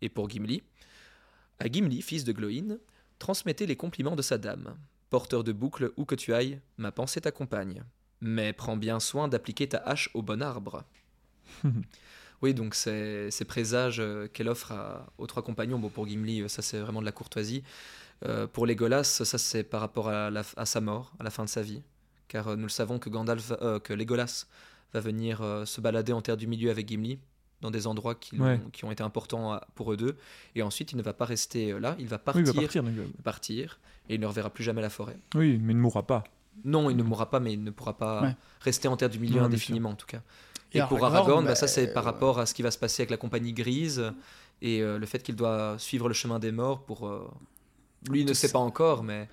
Et pour Gimli, à Gimli, fils de Gloin, transmettez les compliments de sa dame. Porteur de boucles, où que tu ailles, ma pensée t'accompagne. Mais prends bien soin d'appliquer ta hache au bon arbre. oui, donc c'est ces présages euh, qu'elle offre à- aux trois compagnons. Bon, pour Gimli, euh, ça c'est vraiment de la courtoisie. Euh, pour Legolas, ça c'est par rapport à, la- à sa mort, à la fin de sa vie. Car euh, nous le savons que Gandalf, euh, que Legolas va venir se balader en terre du milieu avec Gimli, dans des endroits qui, ont été importants à- pour eux deux. Et ensuite, il ne va pas rester euh, là, il va Oui, partir, il va partir. donc, partir, et il ne reverra plus jamais la forêt. Oui, mais il ne mourra pas. Non, il ne mourra pas, mais il ne pourra pas Ouais. rester en terre du milieu Non, indéfiniment, en tout cas. Et Et, pour Aragorn, Aragorn, bah, bah, ça c'est par euh, rapport à ce qui va se passer avec la compagnie grise et euh, le fait qu'il doit suivre le chemin des morts pour. euh, Lui il ne Tout sait ça- pas encore, mais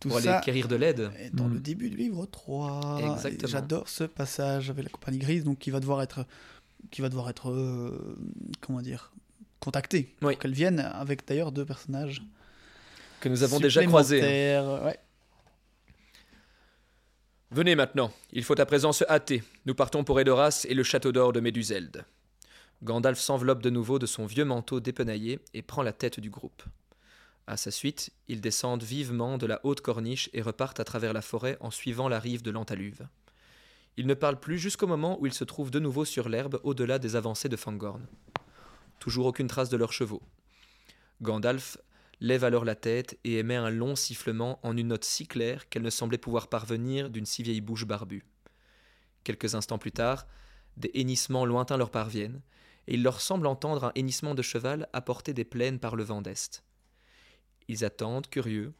Tout pour aller ça acquérir de l'aide. dans Mm. le début du livre 3. Exactement. Et J'adore ce passage avec la compagnie grise, donc qui va devoir être, qui va devoir être, euh, comment dire, contacté. Oui. Qu'elle vienne avec d'ailleurs deux personnages. Que nous avons déjà croisé. hein. Ouais. Venez maintenant, il faut à présent se hâter. Nous partons pour Edoras et le château d'or de Méduselde. Gandalf s'enveloppe de nouveau de son vieux manteau dépenaillé et prend la tête du groupe. À sa suite, ils descendent vivement de la haute corniche et repartent à travers la forêt en suivant la rive de l'Antaluve. Ils ne parlent plus jusqu'au moment où ils se trouvent de nouveau sur l'herbe au-delà des avancées de Fangorn. Toujours aucune trace de leurs chevaux. Gandalf lève alors la tête et émet un long sifflement en une note si claire qu'elle ne semblait pouvoir parvenir d'une si vieille bouche barbue. Quelques instants plus tard, des hennissements lointains leur parviennent, et il leur semble entendre un hennissement de cheval apporté des plaines par le vent d'est. Ils attendent, curieux.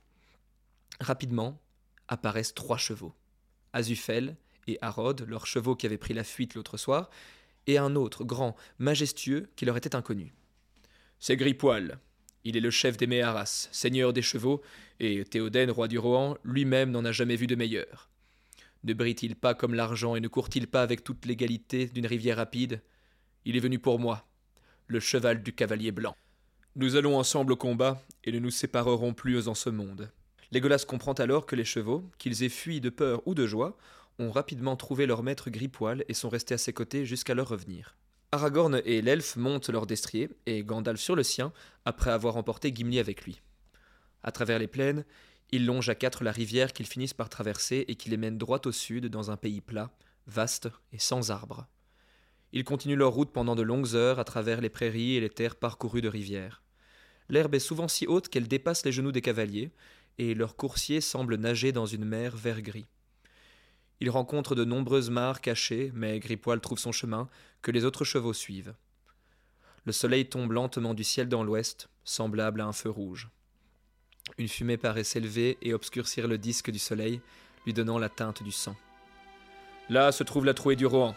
Rapidement, apparaissent trois chevaux. Azufel et Harod, leurs chevaux qui avaient pris la fuite l'autre soir, et un autre, grand, majestueux, qui leur était inconnu. C'est Gripoil. Il est le chef des Méharas, seigneur des chevaux, et Théoden, roi du Rohan, lui-même n'en a jamais vu de meilleur. Ne brille-t-il pas comme l'argent et ne court-il pas avec toute l'égalité d'une rivière rapide? Il est venu pour moi, le cheval du cavalier blanc. Nous allons ensemble au combat et ne nous séparerons plus en ce monde. Légolas comprend alors que les chevaux, qu'ils aient fui de peur ou de joie, rapidement trouvé leur maître Gripoil et sont restés à ses côtés jusqu'à leur revenir. Aragorn et l'elfe montent leur destrier et Gandalf sur le sien après avoir emporté Gimli avec lui. À travers les plaines, ils longent à quatre la rivière qu'ils finissent par traverser et qui les mène droit au sud dans un pays plat, vaste et sans arbres. Ils continuent leur route pendant de longues heures à travers les prairies et les terres parcourues de rivières. L'herbe est souvent si haute qu'elle dépasse les genoux des cavaliers, et leurs coursiers semblent nager dans une mer vert-gris. Ils rencontrent de nombreuses mares cachées, mais Gripoil trouve son chemin, que les autres chevaux suivent. Le soleil tombe lentement du ciel dans l'ouest, semblable à un feu rouge. Une fumée paraît s'élever et obscurcir le disque du soleil, lui donnant la teinte du sang. Là se trouve la trouée du Rohan.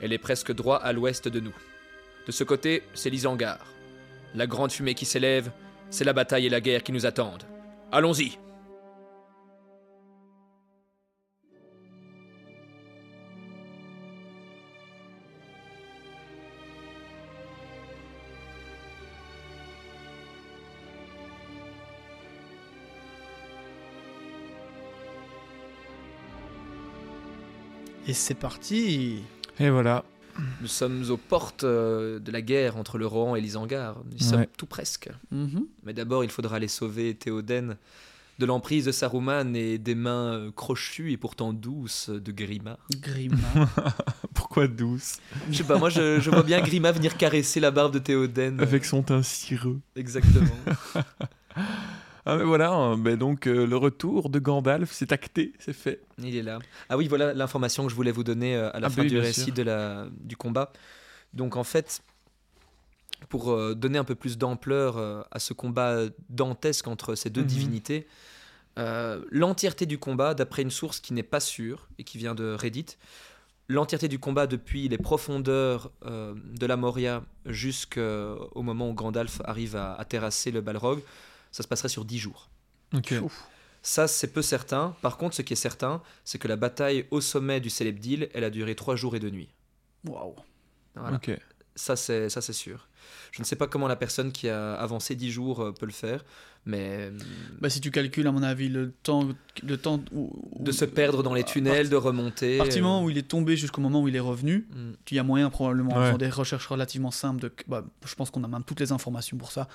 Elle est presque droit à l'ouest de nous. De ce côté, c'est l'Isengard. La grande fumée qui s'élève, c'est la bataille et la guerre qui nous attendent. Allons-y Et c'est parti. Et voilà. Nous sommes aux portes euh, de la guerre entre le Rohan et l'Isengard. Nous y sommes Ouais. tout presque. Mhm. Mais d'abord, il faudra aller sauver Théoden de l'emprise de Saruman et des mains euh, crochues et pourtant douces de Grima. Grima. Pourquoi douce? Je sais pas, moi je, je vois bien Grima venir caresser la barbe de Théoden. Avec son teint cireux. Exactement. Ah mais voilà, hein, donc euh, le retour de Gandalf, c'est acté, c'est fait. Il est là. Ah oui, voilà l'information que je voulais vous donner euh, à la Ah fin oui, du récit sûr. de la, du combat. Donc en fait, pour euh, donner un peu plus d'ampleur à ce combat dantesque entre ces deux Mhm. divinités, l'entièreté du combat, d'après une source qui n'est pas sûre et qui vient de Reddit, l'entièreté du combat depuis les profondeurs euh, de la Moria jusqu'au moment où Gandalf arrive à, à terrasser le Balrog, ça se passerait sur 10 jours. Ça, c'est peu certain. Par contre, ce qui est certain, c'est que la bataille au sommet du Célébdil, elle a duré trois jours et deux nuits. Waouh. Voilà. Ok. Ça, c'est ça, c'est sûr. Je ne sais pas comment la personne qui a avancé dix jours euh, peut le faire, mais euh, Bah, si tu calcules, à mon avis, le temps, le temps où, où- de se perdre dans les à tunnels, de remonter. À partir du euh, moment où il est tombé jusqu'au moment où il est revenu, mm. il y a moyen probablement, en Ouais. faisant des recherches relativement simples, de, bah, je pense qu'on a même toutes les informations pour ça,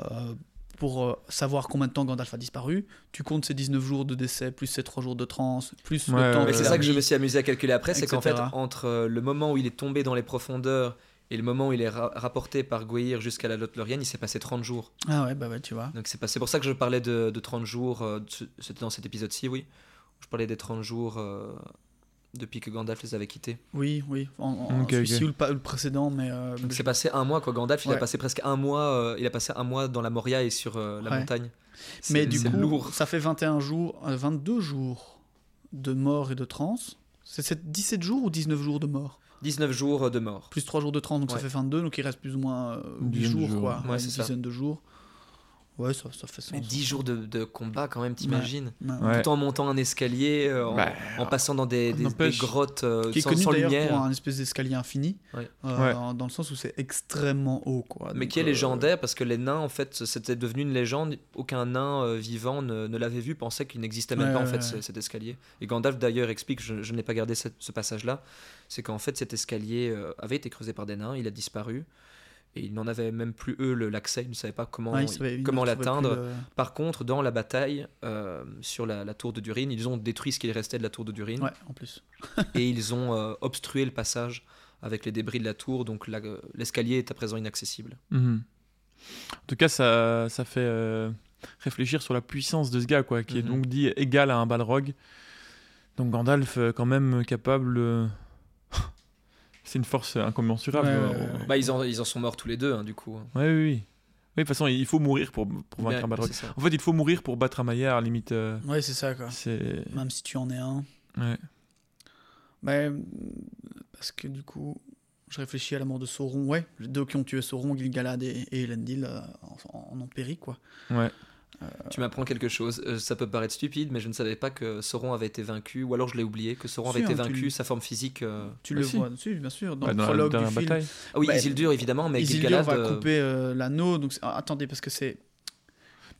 euh, pour euh, savoir combien de temps Gandalf a disparu. Tu comptes ces 19 jours de décès, plus ces 3 jours de transe, plus Ouais, le temps ouais, c'est ça que je me suis amusé à calculer après, c'est qu'en fait, entre euh, le moment où il est tombé dans les profondeurs et le moment où il est ra- rapporté par Goïr jusqu'à la Lothlorien, il s'est passé 30 jours. Ah ouais, bah ouais, tu vois. Donc c'est pour ça que je parlais de, de 30 jours, euh, c'était dans cet épisode-ci, oui. où Je parlais des 30 jours euh, depuis que Gandalf les avait quittés. Oui, oui, en, en Ok, celui-ci ok. ou le, le précédent, mais... euh, Donc c'est passé un mois quoi. Gandalf il a Ouais. passé presque un mois. euh, il a passé un mois dans la Moria et sur euh, la Ouais. montagne. Mais du coup, lourd. ça fait 21 jours, euh, 22 jours de mort et de transe. C'est c'est 17 jours ou 19 jours de mort? 19 jours euh, de mort. Plus 3 jours de transe, donc ça Ouais. fait 22, donc il reste plus ou moins euh, Une 8 dizaine de jours, jours. quoi. Ouais, une c'est ça. dizaine de jours. Ouais, ça, ça fait sens. Mais 10 jours de, de combat quand même, t'imagines Ouais. Ouais. Tout en montant un escalier, euh, en, Bah, en passant dans des, des- des n'empêche- grottes euh, Qui est sans, connu sans d'ailleurs lumière. pour un espèce d'escalier infini, Ouais. euh, Ouais. dans le sens où c'est extrêmement haut, quoi. Mais Donc, qui est euh, légendaire parce que les nains, en fait, c'était devenu une légende. Aucun nain euh, vivant ne, ne l'avait vu, pensait qu'il n'existait même Ouais, pas en ouais, fait ouais. ce- cet escalier. Et Gandalf d'ailleurs explique, je, je n'ai pas gardé cette- ce passage-là, c'est qu'en fait cet escalier euh, avait été creusé par des nains, il a disparu. Et ils n'en avaient même plus eux l'accès, ils ne savaient pas comment, ils ils comment l'atteindre. le- Par contre, dans la bataille euh, sur la, la tour de Durin, ils ont détruit ce qu'il restait de la tour de Durin Ouais, en plus. et ils ont euh, obstrué le passage avec les débris de la tour, donc l'escalier est à présent inaccessible. Mhm. En tout cas, ça, ça fait euh, réfléchir sur la puissance de ce gars, quoi, qui est Mhm. donc dit égal à un Balrog. Donc Gandalf, quand même capable. C'est une force incommensurable. Ouais, euh, ouais, ouais. Bah, ils, en, ils en sont morts tous les deux, hein, du coup. Ouais, oui, oui. Oui, de toute façon, il faut mourir pour, pour vaincre Ouais, un Balrog. En fait, il faut mourir pour battre un Maillard, limite. euh, Ouais, c'est ça, quoi. c'est. Même si tu en es un. Ouais. Euh, parce que du coup, je réfléchis à la mort de Sauron. Ouais, les deux qui ont tué Sauron, Gil-galad et, et Elendil, euh, en, en ont péri, quoi. Ouais. Tu m'apprends quelque chose. Euh, ça peut paraître stupide, mais je ne savais pas que Sauron avait été vaincu, ou alors je l'ai oublié, que Sauron Si, avait été hein, vaincu, sa forme physique. euh, Tu Bah le si. vois dessus, bien sûr, dans Ouais, le dans la prologue du film. bataille. Ah oui, Bah, Isildur évidemment, mais Isildur Gil-galad. va euh, couper euh, l'anneau, donc ah, attendez, parce que c'est...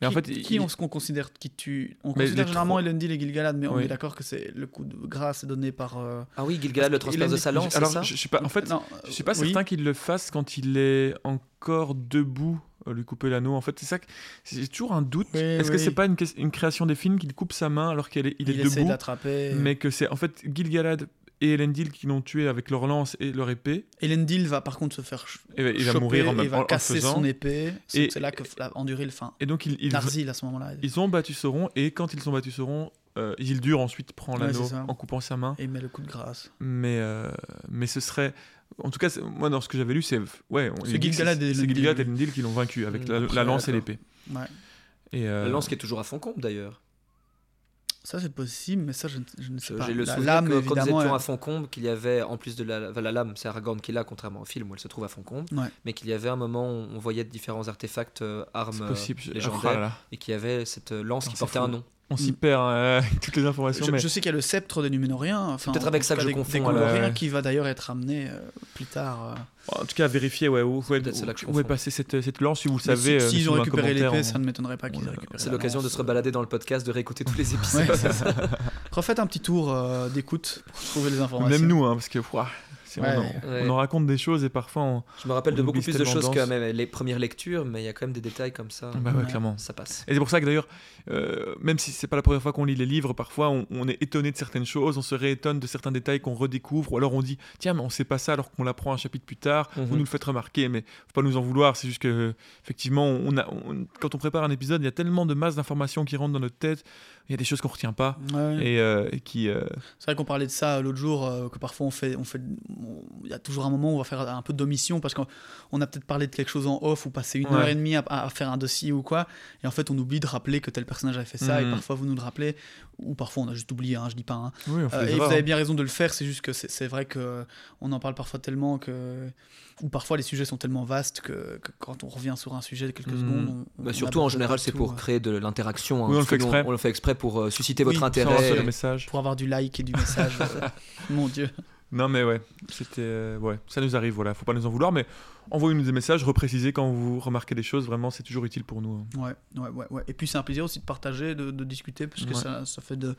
Mais en qui, fait, qui il- on- ce qu'on considère qui tue On Mais considère généralement trois- Elendil et Gil-galad, mais on Oui. est d'accord que c'est le coup de grâce est donné par... euh, Ah oui, Gil-galad le transperce a de sa lance, Alors, ça je, je sais pas. En fait, non, je suis pas oui. certain qu'il le fasse quand il est encore debout, euh, lui couper l'anneau. En fait, c'est ça. que- J'ai toujours un doute. Oui, Est-ce que oui. c'est pas une, création des films qu'il coupe sa main alors qu'il est, il est Il, essaie de debout, l'attraper. mais que c'est en fait Gil-galad et Elendil qui l'ont tué avec leur lance et leur épée. Elendil va par contre se faire Et il va mourir en même et va en- en casser faisant. son épée. C'est Et- c'est là que la- Anduril, enfin, Et donc ils, ils, à ce moment-là. ils ont battu Sauron et quand ils ont battu Sauron, euh, Isildur ensuite prend Ouais, l'anneau ça. en coupant sa main. Et met le coup de grâce. Mais euh, mais ce serait en tout cas moi dans ce que j'avais lu c'est ouais on C'est Gil-galad et Elendil, qui l'ont vaincu avec Mm, la, la lance et l'épée. Ouais. Et euh, La lance qui est toujours à Foncombe d'ailleurs. Ça, c'est possible, mais ça, je, ne- je ne sais pas. J'ai le la souvenir lame, que quand nous étions à Foncombe, qu'il y avait, en plus de la, enfin, la lame, c'est Aragorn qui l'a, contrairement au film où elle se trouve à Foncombe, Ouais. mais qu'il y avait un moment où on voyait différents artefacts, euh, armes euh, possible. je- légendaires, Oh là là. et qu'il y avait cette euh, lance Non, qui portait fou. un nom. On s'y Mm. perd avec toutes les informations. Je, mais... je sais qu'il y a le sceptre des Numénoriens. Enfin, peut-être avec ça que je confonds, Des qui va d'ailleurs être amené euh, plus tard. euh. En tout cas, vérifier ouais, où, où, peut-être celle-là que je où est passée cette, cette lance, si vous le Mais savez. si- euh, S'ils laissez-nous ont un récupéré l'épée, on- ça ne m'étonnerait pas qu'ils aient récupéré C'est l'occasion de se balader dans le podcast, de réécouter tous les épisodes. Ouais, c'est ça. Refaites un petit tour euh, d'écoute pour trouver les informations. Même nous, hein, parce que ouah. On, en, Ouais. on en raconte des choses et parfois on. Je me rappelle de beaucoup plus de choses que même les premières lectures, mais il y a quand même des détails comme ça. Bah ouais, Ouais. clairement. Ça passe. Et c'est pour ça que d'ailleurs, euh, même si c'est pas la première fois qu'on lit les livres, parfois on, on est étonné de certaines choses, on se réétonne de certains détails qu'on redécouvre, ou alors on dit tiens mais on sait pas ça alors qu'on l'apprend un chapitre plus tard, vous Mhm. nous le faites remarquer, mais faut pas nous en vouloir, c'est juste que effectivement on a, on- quand on prépare un épisode, il y a tellement de masse d'informations qui rentrent dans notre tête, il y a des choses qu'on retient pas Ouais. et, euh, et qui euh, C'est vrai qu'on parlait de ça l'autre jour, euh, que parfois on fait, on fait, il y a toujours un moment où on va faire un peu d'omission parce qu'on on a peut-être parlé de quelque chose en off ou passé une Ouais. heure et demie à, à faire un dossier ou quoi, et en fait on oublie de rappeler que tel personnage avait fait ça, et Mhm. parfois vous nous le rappelez, ou parfois on a juste oublié, hein, je dis pas. hein. oui, on fait Euh, des et vous avez hein. bien raison de le faire, c'est juste que c'est vrai que on en parle parfois tellement que, ou parfois les sujets sont tellement vastes que, que quand on revient sur un sujet de quelques Mhm. secondes, on- on Bah, surtout en général, c'est pour euh, créer de l'interaction. hein, Oui, on le fait exprès. On, le fait exprès pour euh, susciter Oui, votre intérêt. le message. pour avoir du like et du message. euh, mon Dieu. Non mais ouais, c'était euh, ouais, ça nous arrive voilà, faut pas nous en vouloir mais envoyez-nous des messages, reprécisez quand vous remarquez des choses, vraiment c'est toujours utile pour nous. hein. Ouais, ouais, ouais, ouais. Et puis c'est un plaisir aussi de partager, de, de discuter, parce que Ouais. ça, ça fait de,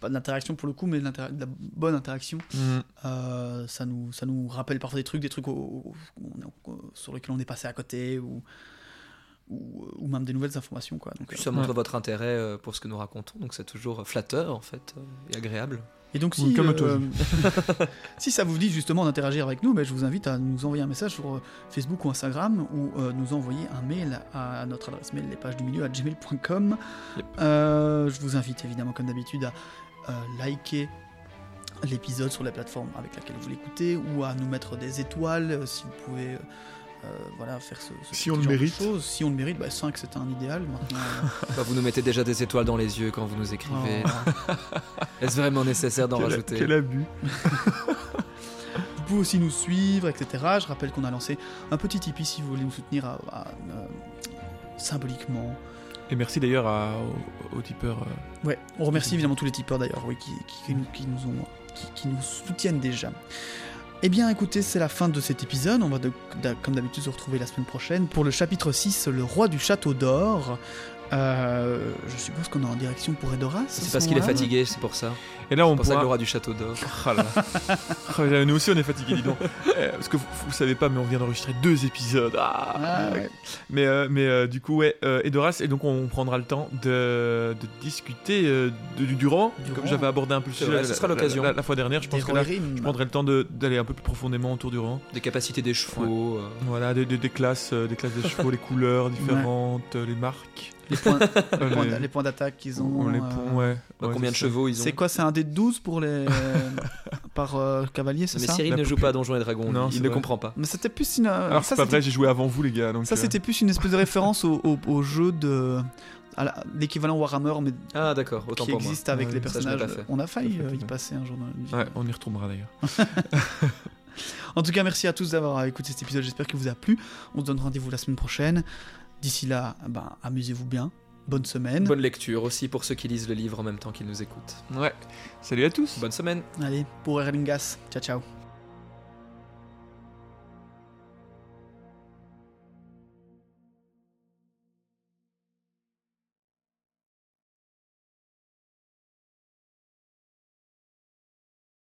pas de l'interaction pour le coup, mais de, de la bonne interaction. Mhm. Euh, ça, nous, ça nous rappelle parfois des trucs, des trucs au- au- au- au- sur lesquels on est passé à côté, ou, ou, ou même des nouvelles informations. Quoi. Donc, Puis euh, ça montre votre intérêt euh, pour ce que nous racontons, donc c'est toujours flatteur en fait euh, et agréable. Et donc Oui, si, comme toi, euh, si ça vous dit justement d'interagir avec nous, ben, je vous invite à nous envoyer un message sur euh, Facebook ou Instagram ou euh, nous envoyer un mail à notre adresse mail les pages du milieu à gmail.com. Yep. Euh, je vous invite évidemment comme d'habitude à euh, liker l'épisode sur la plateforme avec laquelle vous l'écoutez ou à nous mettre des étoiles euh, si vous pouvez euh, voilà, faire ce, ce Si on le genre de mérite. choses. Si on le mérite, 5 c'est un idéal. Maintenant, euh, Bah, vous nous mettez déjà des étoiles dans les yeux quand vous nous écrivez. oh. Est-ce vraiment nécessaire d'en rajouter Quel abus. Vous pouvez aussi nous suivre, etc. Je rappelle qu'on a lancé un petit Tipeee si vous voulez nous soutenir à- à, euh, symboliquement. Et merci d'ailleurs aux, aux tipeurs. euh, Ouais, on remercie évidemment tous les tipeurs d'ailleurs, oui, qui, qui- qui nous, qui nous ont, qui, qui nous soutiennent déjà. Eh bien, écoutez, c'est la fin de cet épisode. On va, comme d'habitude, se retrouver la semaine prochaine pour le chapitre 6, le roi du château d'or. Euh, je suppose qu'on est en direction pour Edoras. C'est ce parce qu'il est fatigué, c'est pour ça. Et là on C'est pour ça que le pourra. roi du château d'or. Ah, mais nous aussi on est fatigués, dis donc. Euh, parce que vous, vous savez pas, mais on vient d'enregistrer deux épisodes. Ah. Ah, ouais. Mais, euh, mais euh, du coup, ouais, euh, Edoras, et donc on prendra le temps de, de discuter euh, de- du, du roman, Du comme j'avais abordé un peu le sujet ce sera la- l'occasion. La, la fois dernière, je pense Des que là, je prendrai le temps d'aller un peu plus profondément autour du roman. Des capacités des chevaux. euh, Voilà, des, des- des classes, euh, des classes des chevaux, les couleurs différentes, euh, les marques, les points, les points- les, les points d'attaque qu'ils ont. les euh, ponts, ouais. bah, Ouais, combien de ça. chevaux ils ont C'est quoi C'est un dé de 12 pour les. par euh, cavalier, c'est Mais ça? Cyril La ne joue pas à Donjons et Dragons, Non, il ne vrai. comprend pas. Mais c'était plus une. Alors ça, c'est pas vrai, j'ai joué avant vous les gars. Donc, Ça, euh, c'était plus une espèce de référence au, au- au jeu de. l'équivalent Warhammer, mais Ah d'accord, autant qui pour moi. existe avec Ouais, les personnages. On a failli fait, euh, y passer un jour dans la vie. Ouais, on y retournera d'ailleurs. En tout cas, merci à tous d'avoir écouté cet épisode. J'espère qu'il vous a plu. On se donne rendez-vous la semaine prochaine. D'ici là, ben, amusez-vous bien. Bonne semaine. Bonne lecture aussi pour ceux qui lisent le livre en même temps qu'ils nous écoutent. Ouais. Salut à tous. Bonne semaine Allez, pour Erlingas. Ciao, ciao.